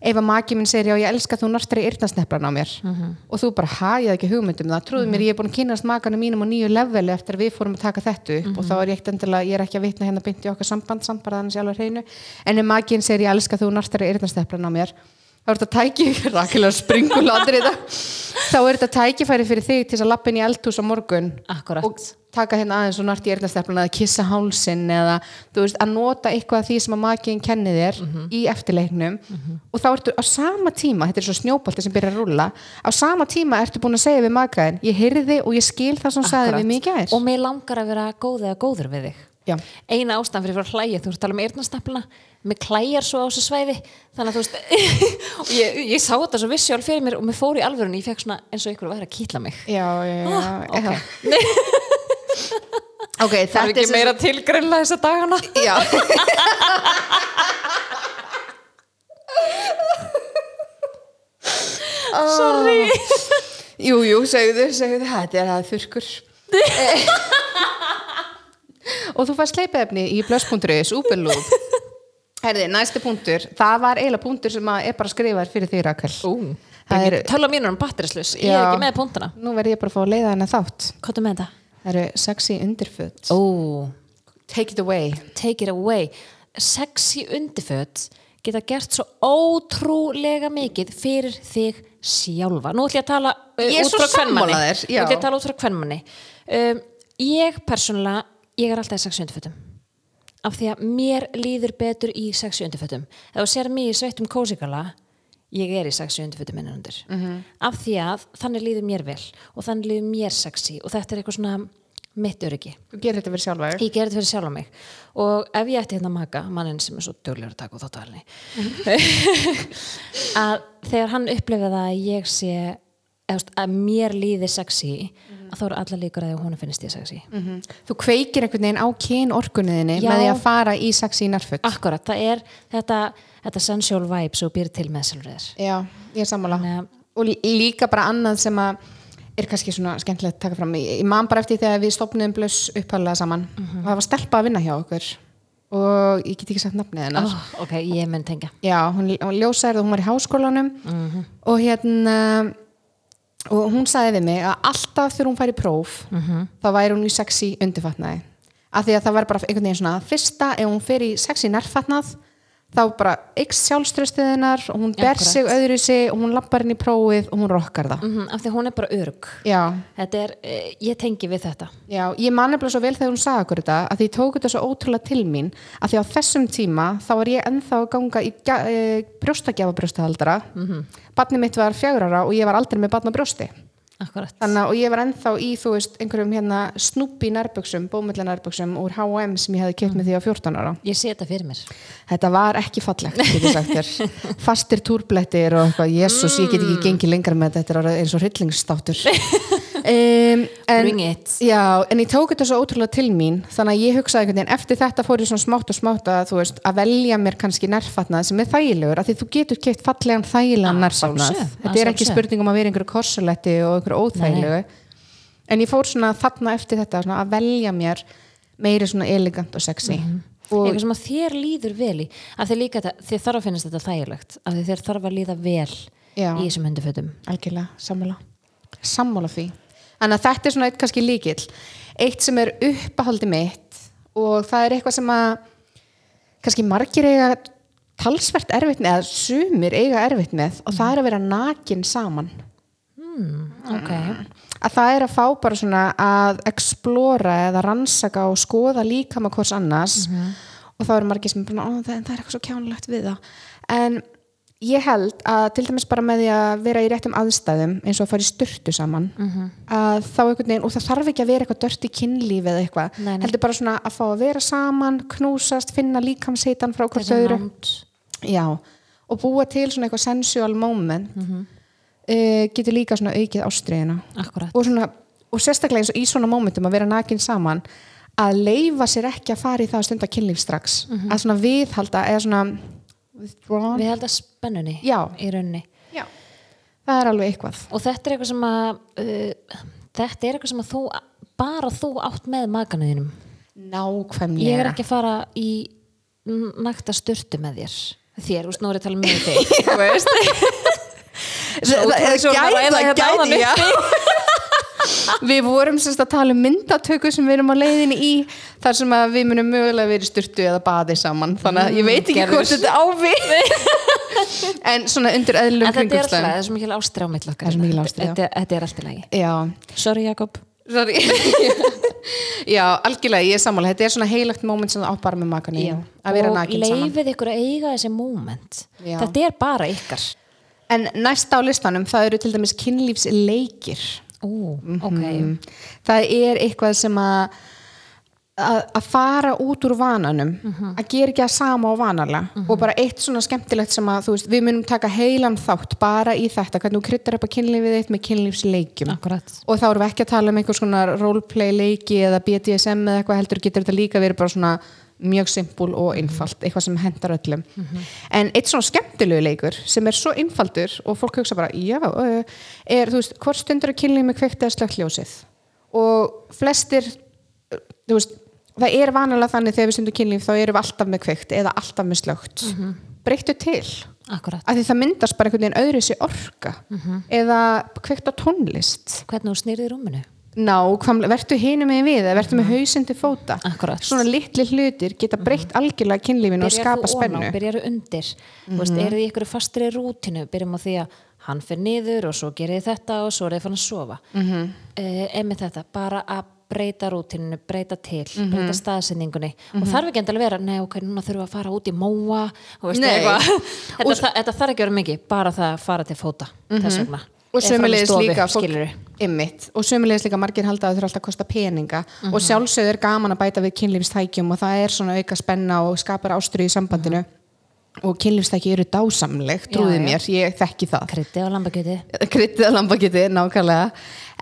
ef að maki minn segir já ég elska þú nartar í yrnasneflan á mér. Mhm. og þú bara ha ég hafði ekki hugmyndum það. Trúðu mér ég er búin að kynast makanum mínum á nýju leveli eftir að við fórum að taka þetta upp Mhm. og þá er ég ekkert endilega, ég er ekki að vitna hérna byndi okkar samband samt bara þannig sjálfur hreinu. En ef makin segir ég elska þú nartar í yrnasneflan á mér þá er þetta tæki rakilega springulandir þetta þá er þetta tækifæri fyrir þig til að lappin í eldhús á morgun Akkúrat. og taka hérna aðeins og nart í erðnastefluna eða kissa hálsin eða veist að nota eitthvað af því sem að makiðin kenni þér Mhm. í eftirleiknum. Og þá ertu á sama tíma þetta er svo snjóbolti sem byrjar að rúlla á sama tíma ertu búin að segja við makaðin ég heyrði og ég skil það sem sagði við í gær. Og mér langar að vera góð eða góður við þig Já. eina ástæðan fyrir að að hlæja þú ert að tala um eyrnastefluna mér klæjar svo á þessu svæði þannig að þú veist og ég, ég sá þetta svo vissjál fyrir mér og mér fór í alvörunni ég fekk svona eins og ykkur væri að kýtla mig. Já, já, já, Ah, ok. já. ok, það er ekki sem meira tilgreinlega þessa dagana? Já. Sorry. Jú, jú, segðu, segðu, þetta er það þurrkur Og þú fannst sleipefni í blöss.is, úbelúð Herði, næsti punktur. Það var eiginlega punktur sem er bara skrifað fyrir því Rakel. Það er, tala mínur um batterislus, ég er ekki með punktana. Nú verð ég bara að fá að leiða henni þátt. Hvað er með þetta? Það eru sexy undirföt. Take it away. Take it away. Sexy undirföt geta gert svo ótrúlega mikið fyrir þig sjálfa. Nú ætlum ég að tala uh, út frá þér, nú ætlum ég að tala út frá kvenmanni. Um, ég persónulega ég er alltaf í sexy undirfötum. Af því að mér líður betur í sexy undirfötum. Ef þú sér mig í sveittum kósikala ég er í sexy undirfötum innan undir. Mhm. af því að þannig líður mér vel og þannig líður mér sexy og þetta er eitthvað svona mitt öryggi. Þú gerir þetta fyrir sjálfa þig. ég gerði þetta fyrir sjálf mig. Og ef ég ætti hérna maka mannin sem er svo döglegur að taka út þáttuhalni að þegar hann upplifið að ég sé að mér líði sexy að þá eru alla líkur að hún finnst ég sexy Mhm. Þú kveikir einhvern veginn á kyn orkunniðinni Já. með því að fara í sexy nærföt akkurat, það er þetta, þetta sensual vibe sem býr til með sjálfur Já, ég er sammála. Þannig að- og lí- líka bara annað sem að er kannski svona skemmtilegt að taka fram. Ég ég man bara eftir þegar við stopnum blöss upphalega saman. Mhm. og það var stelpa að vinna hjá okkur. Og ég get ekki sagt nafnið hennar. Oh, ok, ég mun tengja. Já, hún, hún ljósærið og hún var í háskólanum. Mhm. og hérna og hún sagði við mig að alltaf þegar hún fær í próf Mhm. þá væri hún í sexy undirfatnaði af því að það var bara einhvern veginn svona fyrsta ef hún fer í sexy nærfatnað þá bara ykst sjálfströstuðinar og hún ber sig öðru sig og hún lappar inn í prófið og hún rokkar það. Mm af því hún er bara þetta er, eh, ég tengi við þetta. Já, ég man nefnilega svo vel þegar hún sagði okkur þetta að því ég tók þetta svo ótrúlega til mín að því á þessum tíma þá var ég ennþá að ganga í e, brjóstakjafa brjóstahaldara mm -hmm. barnið mitt var fjögur ára og ég var aldrei með barn á brjósti akkurat, Þannig að ég var ennþá í, þú veist, einhverjum hérna snúpi nærböksum, bómullar nærböksum úr H&M sem ég hefði keitt með því á 14 ára. ég sé þetta fyrir mér Þetta var ekki fallegt, getur sagt þér. Fastir túrblettir og eitthvað, jésús, ég get ekki gengið lengra með þetta, þetta er eins og hryllingsstáttur. um, en, Bring it. Já, en ég tók þetta svo ótrúlega til mín, þannig að ég hugsaði einhvern veginn, eftir þetta fór ég svona smátt og smátt að, þú veist, að velja mér kannski nærfatnað sem er þægilegur, af því þú getur keitt fallegan þægilegan Að nærfatnað. að Þetta er ekki spurning um að vera einhverju korsuletti og einhverju óþægilegu. En ég fór svona þarna eftir þetta svona, að velja mér meiri svona elegant og sexy. Og eitthvað sem að þér líður vel í af því líka þetta, þér þarf að finnast þetta þægilegt af því þér þarf að líða vel Já. í þessum hundufötum algjörlega, sammála. Sammála því. Þannig að þetta er svona eitt kannski líkill. Eitt sem er uppahaldi mitt og það er eitthvað sem að kannski margir eiga talsvert erfitt með, eða sumir eiga erfitt með og það er að vera nakin saman. ok, að það er að fá bara svona að explora eða rannsaka og skoða líka með hvers annars og þá eru margir sem er bara, "Ó, það, það er eitthvað svo kjánlegt við það en ég held að til dæmis bara með því að vera í réttum aðstæðum eins og að fara í styrtu saman Mhm. að þá einhvern veginn, og það þarf ekki að vera eitthvað dört í kynlífi eða eitthvað, heldur bara svona að fá að vera saman, knúsast, finna líkamshitan frá öðru nánd. Já, og búa til svona eitthvað sensual moment Mhm. uh, getur líka svona aukið ástriðina og, svona, og sérstaklega eins og í svona momentum að vera nakin saman að leifa sér ekki að fara í það að stunda kynlíf strax Mhm. að svona viðhalda eða svona withdrawn Við held að spennunni Já. í rauninni. Já. það er alveg eitthvað Og þetta er eitthvað sem að uh, þetta er eitthvað sem að þú bara þú átt með maganuðinum. nákvæmlega Ég er ekki að fara í nakta sturtu með þér. Þér, er ég að tala með þig. Þú veist? Svo það, áðan það gæti, já Við vorum semst að tala um myndatöku sem við erum á leiðinni í þar sem við munum mögulega verið styrtu eða baði saman þannig að ég veit ekki gerðu hvort þetta á við en svona undir eðlum En þetta er kringumstæðum er svo mikil okkar. Er svo mikil ástríða. Þetta, þetta er alltaf lagi. Já, Sorry Jakob. sorry Já, algjörlega, ég er sammála þetta er svona heilagt moment sem það á bara með makanum að vera og nakin saman leifið ykkur að eiga þessi moment. Já. Þetta er bara ykkar. En næsta á listanum það eru til dæmis kynlífsleikir Ú. Mm. það er eitthvað sem að að fara út úr vananum að gera ekki að sama og vanalega og bara eitt svona skemmtilegt sem að veist, við munum taka heilan þátt bara í þetta hvernig þú kryttar upp að kynlífið þitt með kynlífsleikjum Akkurat. og þá erum við ekki að tala um einhvers konar roleplay leiki eða BDSM eða eitthvað heldur getur þetta líka verið bara svona mjög simpul og einfalt, eitthvað sem hendar öllum. En eitt svona skemmtilegu leikur sem er svo einfaldur og fólk hugsa bara já, er þú veist, hvort stundur er kynlíf með kveikt eða slögt ljósið? Og flestir þú veist, það er vanalega þannig þegar við stundum kynlíf þá erum við alltaf með kveikt eða alltaf með slögt breyttu til. Akkurat. af því það myndast bara einhvern veginn öðru sér orka eða kveikt á tónlist. Hvernig þú snýrði rúminu? Ná, vertu hinu með við vertu með hausinn til fóta. Akkurat. svona litli hlutir geta breytt algjörlega kynlífinu og skapa spennu. byrjar undir? Mm veist, eru þið ykkur fastri rútinu byrjum á því að hann fyrir niður og svo gerir þið þetta og svo er þið fann að sofa. Mm -hmm. uh, þetta, bara að breyta rútinu, breyta til breyta staðsendingunni og þarf ekki endilega vera nei ok, núna þurfum við að fara út í móa. Og veist, Nei. eitthvað. þetta, það, þetta þarf ekki vera mikið bara það að fara til fóta þess vegna og sömulegis líka skilurðu. ymmit, og sömulegis líka margir halda að það þurfa alltaf að kosta peninga. Og sjálfsögð er gaman að bæta við kynlífstækjum og það er svona auka spenna og skapar ástriðu í sambandinu. Og kynlífstæki eru dásamleg, trúið Já, já. mér, ég þekki það. Krytti á lambakjöti kryttið að lambakiti, nákvæmlega.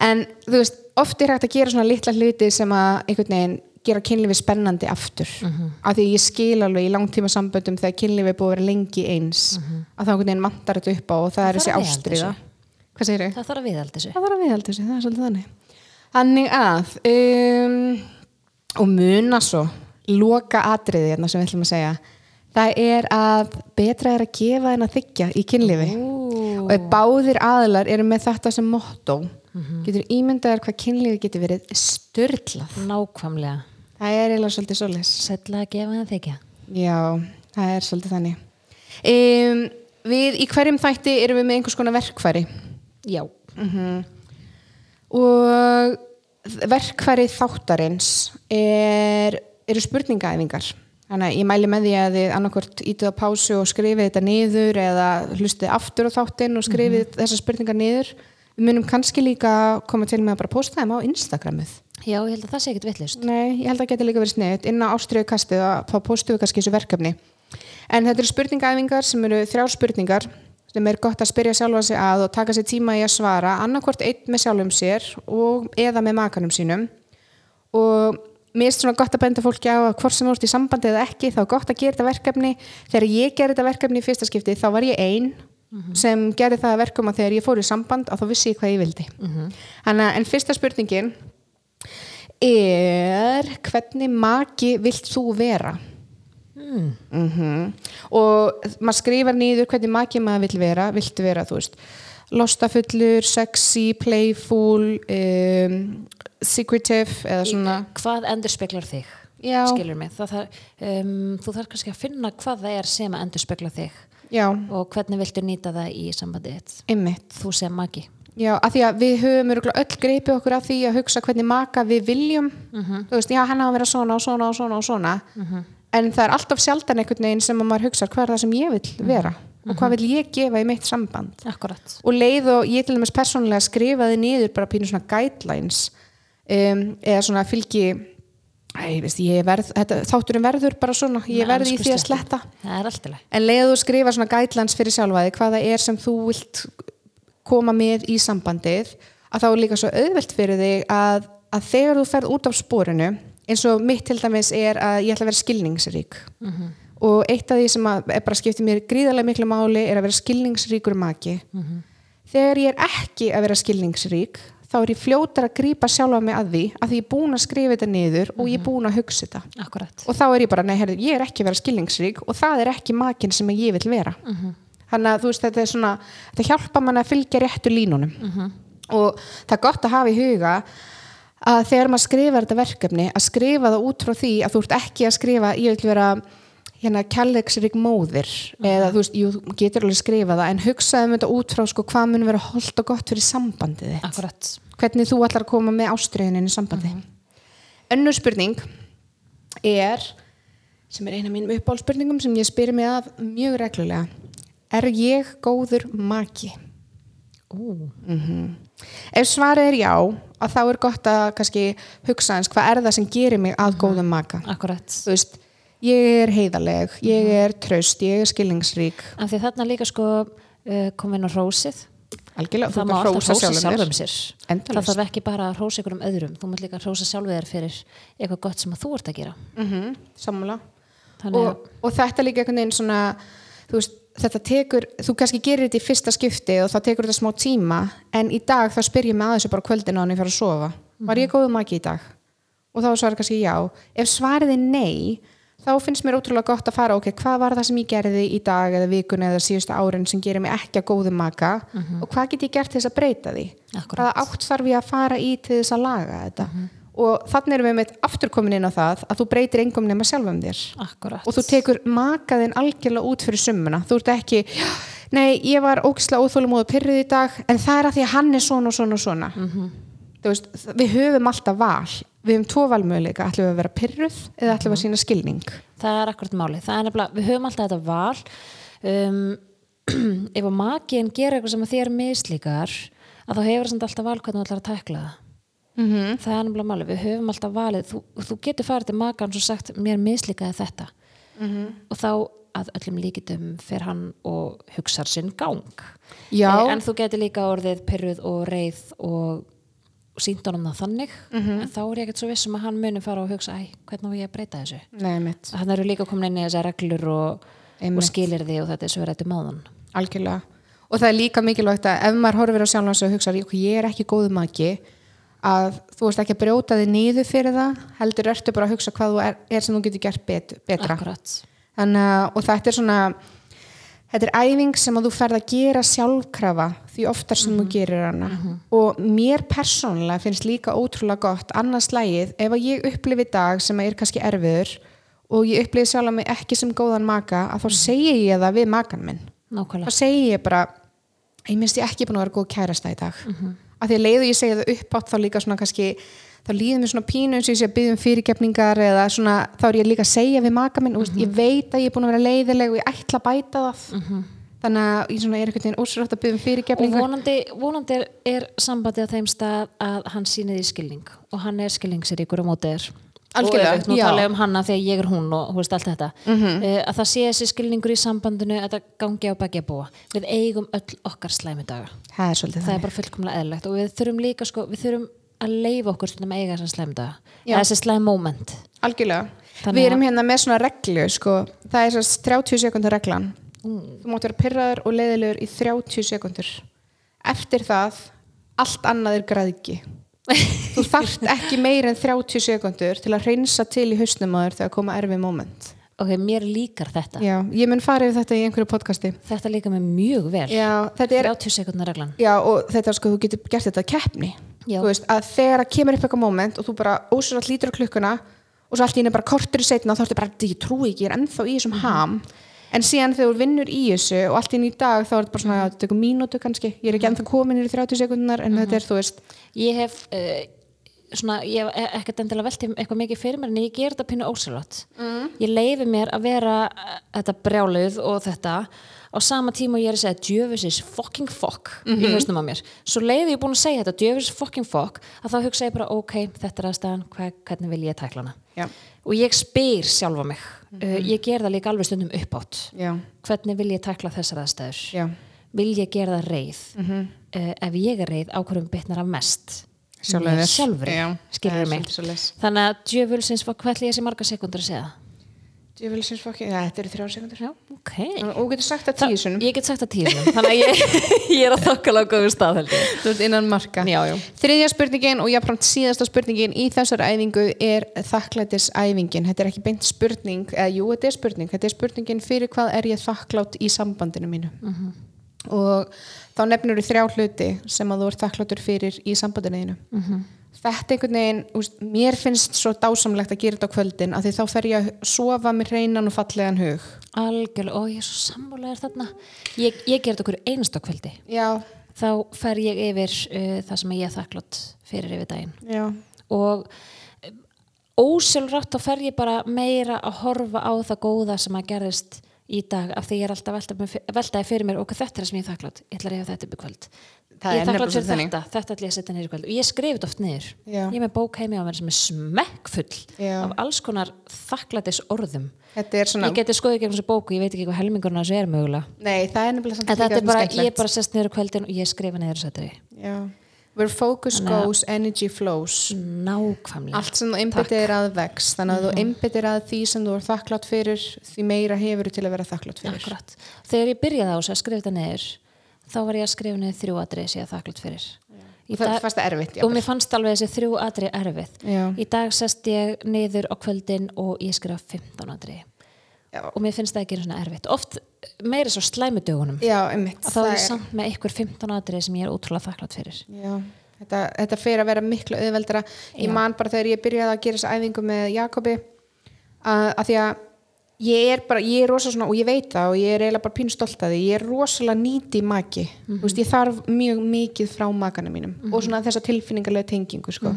En þú veist, oft er hægt að gera svona litla hluti sem að einhvern veginn gera kynlífi spennandi aftur. Af því ég skil alveg í langtíma samböndum þegar kynlífi er búið að vera lengi eins að það einhvern veginn þetta upp á og það er Það þessi að viðhalda ástriða hvað segir það þarf að viðhalda þessu Það þarf að viðhalda þessu, það er svolítið þannig. Þannig að, um, og muna svo, loka atriði hérna sem við ætlum að segja, það er að betra er að gefa en að þykja í kynlífi. Og ef báðir aðlar eru með þetta sem motto, getur ímyndaður hvað kynlífi getur verið störlað. nákvæmlega, Það er eiginlega svolítið svoleiðis. sætla að gefa það þykja Já, það er svolítið þannig. Um, við í hverjum þætti erum við með einhvers konar verkfæri. Já, og verkfæri þáttarins er, eru spurningaæfingar. Þannig að ég mæli með því að þið annarkvort ítið á pásu og skrifið þetta niður eða hlustið aftur á þáttinn og skrifið þessar spurningar niður. Við munum kannski líka koma til með að bara posta þeim á Instagramið. Já, ég held að það sé ekkert vittlust Nei, ég held að það geti líka verið sniðut inn á ástriðu kastið að þá postum við kannski þessu verkefni. En þetta eru spurningaæfingar sem eru þrjár spurningar sem er gott að spyrja sjálfa sig að og taka sér tíma í að svara annarkvort einn með sjálfum sér og eða með makanum sínum. Og mér er svona gott að benda fólki á að hvort sem þú ert í sambandi eða ekki þá er gott að gera þetta verkefni. Þegar ég gerði þetta verkefni í fyrsta skipti þá var ég ein sem gerði það að verkum að þegar ég fór í samband að þá vissi ég hvað ég vildi. Þannig að en fyrsta spurningin er hvernig maki vilt þú vera mm. og maður skrifar nýður hvernig maki maður vill vera viltu vera, þú veist lostafullur, sexy, playful um, secretive eða svona. hvað endur speklar þig? Já. skilur mig. Það, um, þú þarf kannski að finna hvað það er sem að endur spekla þig. Já, og hvernig viltu nýta það í sambandið þú sem maki Já, af því að við höfum öll greipið okkur af því að hugsa hvernig maka við viljum. Þú veist, já, hann að vera svona og svona og svona og svona en það er alltaf sjaldan einhvern veginn sem að maður hugsa hvað er það sem ég vil vera? Og hvað vil ég gefa í mitt samband? Akkurat. Og leið og ég til dæmis persónulega skrifaði niður bara pínu svona guidelines um, eða svona fylgi Æ, veist, verð, þetta, þátturinn verður bara svona, ég Nei, verð í því að sletta. En leið og skrifa svona guidelines fyrir sjálfaði hvaða er sem þú vilt koma með í sambandið að þá er líka svo auðvelt fyrir þig að, að þegar þú ferð út af spórinu eins og mitt til dæmis er að ég ætla að vera skilningsrík. Og eitt af því sem er bara skiptir mér gríðarlega miklu máli er að vera skilningsríkur maki. Þegar ég er ekki að vera skilningsrík þá er ég fljótar að grípa sjálfa mig að því að því ég er búin að skrifa þetta niður og ég er búin að hugsa þetta. Akkurat. Og þá er ég bara, nei, herri, ég er ekki að vera skilningsrík og það er ekki makinn sem ég vil vera. Þannig að þú veist, þetta er svona þetta hjálpa mann að fylgja réttu línunum. Og það er gott að hafa í huga að þegar maður skrifar þetta verkefni að skrifa það út frá því að þú ert ekki að skrifa, ég vil vera hérna kærleiksrík móðir eða þú veist, jú, getur alveg skrifa það en hugsaðum þetta út frá sko hvað mun vera holdt og gott fyrir sambandið þitt? Akkurat. Hvernig þú ætlar að koma með ástriðinin í sambandi önnur spurning er sem er eina af mínum uppáhaldspurningum sem ég spyrir mig af mjög reglulega. Er ég góður maki? Mm ef svarið er já að þá er gott að kannski hugsa eins hvað er það sem gerir mig að góðum maka? Akkurat. Veist, ég er heiðarleg ég er traust, ég er skilningsrík. Af því þarna líka sko uh, kom inn á hrósið algjörlega, það má alltaf hrósa sjálfum sér. Endalaust. það þarf ekki bara að hrósa ykkur um öðrum. Þú mútt líka að hrósa sjálfum þér fyrir eitthvað gott sem þú ert að gera. Mm sammála. Þannig að og, og þetta líka einhvern veginn svona þú veist, þetta tekur, þú kannski gerir þetta í fyrsta skipti og þá tekur þetta smá tíma en í dag þá spyr ég mig að þessu bara kvöldin á hann ég fyrir að sofa, var ég góðu maki í dag? Og þá svarar kannski já. Ef svarið er nei, þá finnst mér ótrúlega gott að fara, ok, hvað var það sem ég gerði í dag eða vikuna eða síðustu árin sem gerir mig ekki að góðu maka? Og hvað get ég gert til þess að breyta því? Akkúrat. hvaða átt þarf ég að fara í til þess að laga þetta og þannig erum við með aftur komin inn á það að þú breytir engum nema sjálfum þér. Akkurat. Og þú tekur makaðinn algjörlega út fyrir summuna. Þú ert ekki, nei ég var ógislega óþólum og pyrrið í dag en það er að því að hann er svona og svona og svona. Þú veist, við höfum alltaf val. Við höfum tvo valmöguleika, ætlum við að vera pyrruð eða ætlum við að sína skilning? Það er akkurat máli það er nefnilega, við höfum alltaf þetta val. Um, ef að makiðin gera eitthvað sem að þér mislíkar að þá hefur það alltaf val hvernig þú ætlar að tækla það mm -hmm. það er nefnilega máli, við höfum alltaf valið. Þú, þú getur farið til makan og sagt mér mislíkaði þetta. Og þá að öllum líkitum fer hann og hugsar sinn gang. Eh, en þú getur líka orðið pyrruð og reið og sínt honum það þannig. En þá er ég ekkert svo viss um að hann muni fara og hugsa hvernig á ég að breyta þessu? Hann eru líka komin inn í þessar reglur og, og skilir því og þetta er svo rættum áðan. Algjörlega. Og það er líka mikilvægt að ef maður horfir á sjálfan sig og hugsa, "Ok, ég er ekki góðu maki að þú veist ekki að brjóta þig niður fyrir það heldur ertu bara að hugsa hvað þú er, er sem þú getur gert bet, betra. Þannig, að- og þetta er svona þetta er æfing sem að þú ferð að gera sjálfkrafa því oftar sem þú gerir hana. Og mér persónulega finnst líka ótrúlega gott annars lægið ef að ég upplifi dag sem er kannski erfiður og ég upplifi sjálf mig ekki sem góðan maka að þá segi ég það við makan minn. Nákvæmlega. Þá segi ég bara ég minnst ég ekki búin að vera góð kærasta í dag af því að leiðu ég segja það uppátt þá líka svona kannski þá líður mér svona pínu eins og ég sé að byggja um fyrirgefningar eða svona þá er ég líka að segja við maka minn mm ég veit að ég er búin að vera leiðileg og ég ætla að bæta það. Þannig að ég er veginn ósrætt að byggja um og fyrirgefningar. vonandi, vonandi er, er sambandið á þeim stað að hann því skilning og hann er skilningsríkur á móti þér Algjörlega, nú tala ég um hanna þegar ég er hún og þú veist allt þetta. Mm að það sé þessi skilningur í sambandinu að það gangi á baki að búa. Við eigum öll okkar slæmi daga. Það er svolítið það er bara fullkomlega eðlilegt. Og við þurfum líka sko, við þurfum að leifa okkur stundum að eiga þessa slæmi daga. Já. eða þessi slæmi moment. Algjörlega, við erum hérna með svona reglu sko, það er þess 30 sekundar reglan. Þú mátt vera pyrraður og leiðilegur í 30 sekundur eftir það allt annað er græðgi þú þarft ekki meir en 30 sekundur til að reynsa til í hausnum þér þegar koma erfið moment. Ok, mér líkar þetta. Já, ég mun fara yfir þetta í einhverju podcasti. Þetta líka með mjög vel. Já, er 30 sekundar reglan. Já, og þetta sko, þú getur gert þetta keppni. Veist, að þegar að kemur upp eitthvað moment og þú bara ósur að lítur á klukkuna og svo allt í henni bara kortur í setna þá ertu bara, ég trúi ekki, ég er ennþá í þessum ham en síðan þegar þú vinnur í þessu og allt henni í dag þá er þetta bara svona, þetta tekur mínútu kannski. Ég er ekki ennþá komin í 30 sekundunar en þetta er, þú veist, ég hef uh, svona, ég hef ekkert endilega velti eitthvað mikið fyrir mér en ég ger þetta pínu ósælott mm. ég leifi mér að vera uh, þetta brjáluð og þetta. Á sama tíma og ég er að segja djöfusis fucking fuck í hausnum á mér. Svo leiði ég búin að segja þetta djöfusis fucking fuck að þá hugsa ég bara ok, þetta er aðstæðan hvernig vil ég tækla hana? Já. Og ég spyr sjálfa mig uh, ég ger það líka alveg stundum uppátt Já. hvernig vil ég tækla þessar aðstæður? Já. vil ég gera það reið? Uh, ef ég er reið ákvörðum bitnar af mest? Sjálfri Já, skilur mig? þannig að djöfulsins var ætli ég sé marga sekundur að segja það Djöfulsins fokki, ja, þetta eru þrjá sekundur já, ok. Og getur sagt það tíu sunnum ég get sagt það tíu sinum þannig að ég, ég er að þokkala á góðu stað þú ert innan marka. Já, já. þriðja spurningin og jáfnframt síðasta spurningin í þessar æfingu er þakklætisæfingin. Þetta er ekki beint spurning eða jú, þetta er spurning, þetta er spurningin fyrir hvað er ég þakklátt í sambandinu mínu? Mhm. og þá nefnur þú þrjá hluti sem að þú ert þakkláttur fyrir í sambandinu þínu. Mhm. Þetta einhvern veginn, úst, mér finnst svo dásamlegt að gera þetta á kvöldin af því þá fer ég að sofa með hreinan og fallegan hug. Algjörlega, og ég er svo sammálaður þarna. Ég, ég ger þetta okkur einasta kvöldi. Já, þá fer ég yfir uh, það sem ég er þakklátt fyrir yfir daginn. Já, og eh, ósjálfrátt þá fer ég bara meira að horfa á það góða sem að gerðist í dag af því ég er alltaf velta, veltaði fyrir mér og þetta er það sem ég er þakklátt, ég ætla að reyfa þetta upp í kvöld Það ég er er þakklátt fyrir þetta, þetta ætla ég að setja í kvöld og ég skrif þetta oft Já. ég er með bók heimi á mér sem er smekkfull Já. af alls konar þakklætis orðum þetta er svona ég geti skoðið ekki um þessu bóku, ég veit ekki hvað helmingurinn þessu er mögulega nei, það er nefnilega samt en þetta er bara, skemmtilegt. ég bara sest á kvöldin og ég skrifa því Já. Where focus Þannig goes, energy flows. Nákvæmlega. Allt sem þú einbyttir að vex. Þannig að þú einbyttir að því sem þú er þakklátt fyrir því meira hefur til að vera þakklátt fyrir. Akkurat. Þegar ég byrjaði á þessu að skrifa þetta niður þá var ég að skrifa niður þrjú atrið sem ég er þakklátt fyrir. Það dag- erfitt og mér fannst alveg þessi þrjú atrið erfið. Já. í dag sest ég niður á kvöldin og ég skrifa 15 atrið Já. og mér finnst það ekki svona erfitt. Oft meira svo slæmudögunum að þá er samt með ykkur 15 atrið sem ég er útrúlega þakklátt fyrir. Já, þetta, þetta fer að vera miklu auðveldara. Ég man bara þegar ég byrjaði að gera þessa æfingu með Jakobi að, að því að ég er bara, ég er rosa svona og ég veit það og ég er eiginlega bara pínu stolt að því ég er rosalega nýti maki. Mm veist, ég þarf mjög mikið frá makanum mínum og svona þessa tilfinningarlega tengingu sko.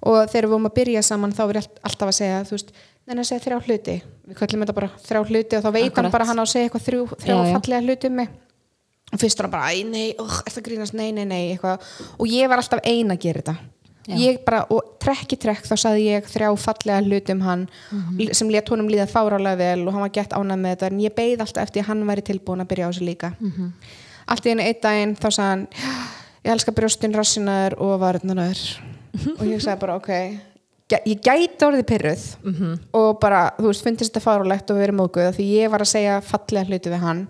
og þegar við vorum að byrja saman þá er alltaf að segja þú veist, neina að segja þrjá hluti. Við kallum þetta bara þrjá hluti og þá veit hann bara að hann á að segja eitthvað þrjú, þrjá Já, fallega hluti um mig. Og fyrst var hann bara, nei, oh, er það grínast, nei, nei, nei eitthvað. og ég var alltaf ein að gera þetta. Bara, og trekk í trekk þá saði ég þrjá fallega hluti um hann Mhm. sem let honum líða fárálega vel og hann var gett ánað með þetta. En ég beið alltaf eftir að hann væri tilbúin að byrja á þessu líka. Mhm. allt í einu einn daginn þá sagði hann ég elska brjóstin, rassinaður og varnaður og ég sagði bara, ok ég gæti orðið pyrruð Mhm. og bara, þú veist, fundist þetta fárálegt og verið móguð því ég var að segja fallega hluti við hann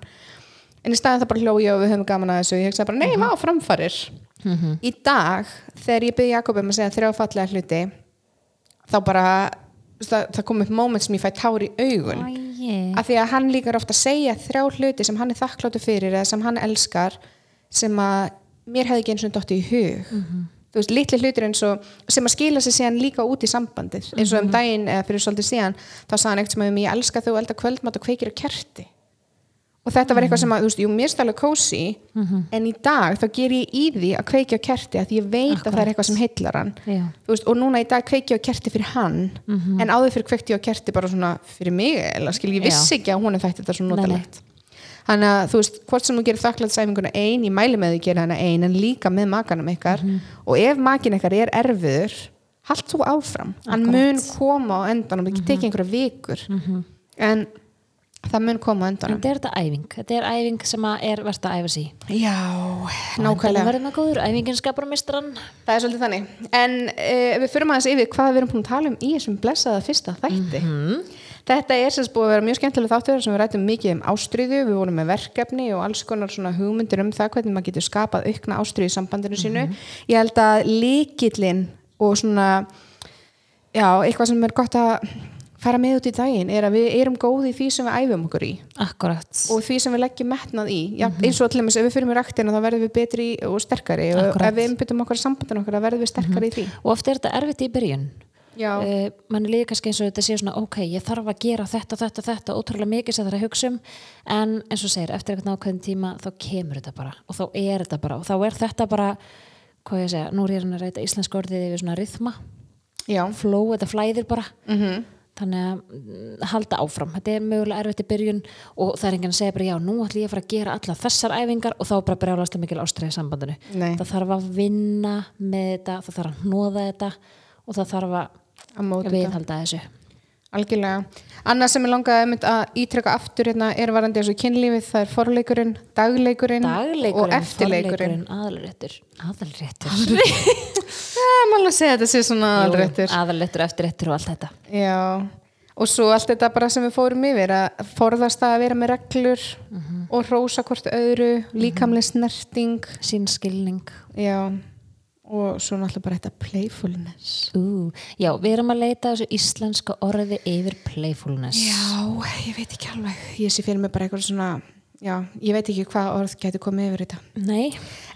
en í staðin það bara hló ég og við höfum gaman að þessu og ég hugsaði bara, nei, Mhm. má framfarir í dag, þegar ég byrði Jakob um að segja þrjá fallega hluti þá bara það, það kom upp moment sem ég fæ tár í augun Æi. af því að hann líka er ofta að segja þrjá hluti sem hann er þakkláttu fyrir eða sem hann elskar sem að mér hefði ekki eins og dotti í hug þú veist, litli hlutir eins og sem að skila sig síðan líka út í sambandið. Eins og um daginn eða fyrir svolítið síðan þá sagði hann eitthvað sem um ég elska þú elda kvöldmat og kveikir á kerti. Og þetta var eitthvað sem að, þú veist, jú, mér stálega kósi en í dag þá ger ég í því að kveikja á kerti að ég veit að það er eitthvað sem heillar hann. Þú veist, og núna í dag kveiki á kerti fyrir hann en áður fyrir kveikti á kerti bara svona fyrir mig, eða skil ég vissi ekki að hún er þætti þetta svo Nei, nei. notalegt þannig að þú veist, hvort sem þú gerir þakklæðsæfinguna ein ég mæli með því að gera hana ein en líka með makanum ykkar. Og ef makin ykkar er erfiður hald þú áfram, hann mun koma á endanum, það getur tekið einhverja vikur en það mun koma á endanum. Þetta er þetta æfing. Þetta er æfing sem að er verðt að æfa sig Já, nákvæmlega nákvæmlega. verður maður góður, æfingin skapar mistran Það er svolítið þannig. En uh, við fyrir aðeins yfir hvað við erum búin að tala um í þessum blessaða fyrsta þætti. Þetta er sagt búið að vera mjög skemmtilega þáttur sem við rættum mikið um ástriðu, við vorum með verkefni og alls konar svona hugmyndir um það hvernig maður getur skapað aukna ástriðu í sambandinu sínu. Ég held að líkillin og svona, já, eitthvað sem er gott að fara með út í daginn er að við erum góði í því sem við æfum okkur í. Akkurat. Og því sem við leggjum metnað í. Já, eins og allir með ef við fyrir með ræktina þá verðum við betri og sterkari og Akkúrat. ef við einbyttum okkur sambandin okkur þá verðum við sterkari í því. Og oft er þetta erfitt í byrjun uh, mann er líka kannski eins og þetta sé svona ok, ég þarf að gera þetta, þetta, þetta ótrúlega mikið sem það er að hugsa um. En eins og segir, eftir eitthvað nákvæðin tíma þá kemur þetta bara og þá er þetta bara og þá er þetta bara, hvað ég segja nú er ég að reyta íslensk orðið yfir svona rithma. Flow, þetta flæðir bara. Mhm. þannig að mm, halda áfram. Þetta er mögulega erfitt í byrjun og það er enginn að segja bara já, nú ætlum ég að fara að gera alla þessar æfingar og þá bara brjálast að mikil ástæði í sambandinu. Nei. það þarf að vinna með þetta það þarf að hnóða þetta og það þarf Að að viðhalda þessu. Algjörlega. Annað sem ég langaði að ítreka aftur hérna er varandi þessu kynlífið, það er forleikurinn, dagleikurinn, og dagleikurinn, eftirleikurinn. aðalréttur. Aðalréttur. Það er maður að segja þetta sé svona aðalréttur. aðalréttur, eftirréttur og allt þetta. Já, og svo allt þetta bara sem við fórum yfir að forðast að vera með reglur og rósa hvort öðru, líkamlega snerting, sín skilning. Já, og svo náttúrulega bara þetta playfulness. Ú, já, við erum að leita þessu íslenska orði yfir playfulness Já, ég veit ekki alveg, ég sé fyrir mig bara eitthvað svona, já, ég veit ekki hvað orð gæti komið yfir þetta. Nei,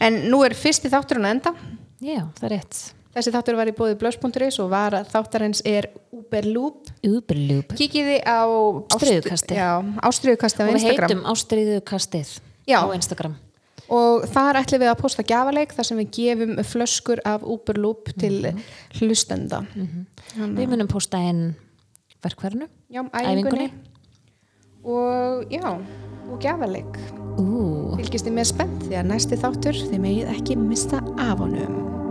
En nú er fyrsti þátturinn að enda. já, það er rétt Þessi þáttur var í bóði blöss.is og var þáttarins er Uberloop. Uberloop Kíkiði á Ástríðukastið. Já, ástriðukasti á og við heitum ástriðukastið á Instagram Og þar ætlum við að posta gjafaleik þar sem við gefum flöskur af Uberloop til hlustenda. Við munum posta inn verkverðinu Já, æfingunni. Og já, og gjafaleik. Ú, Fylgist þið með spennt því að næsti þáttur þið megið ekki mista af honum.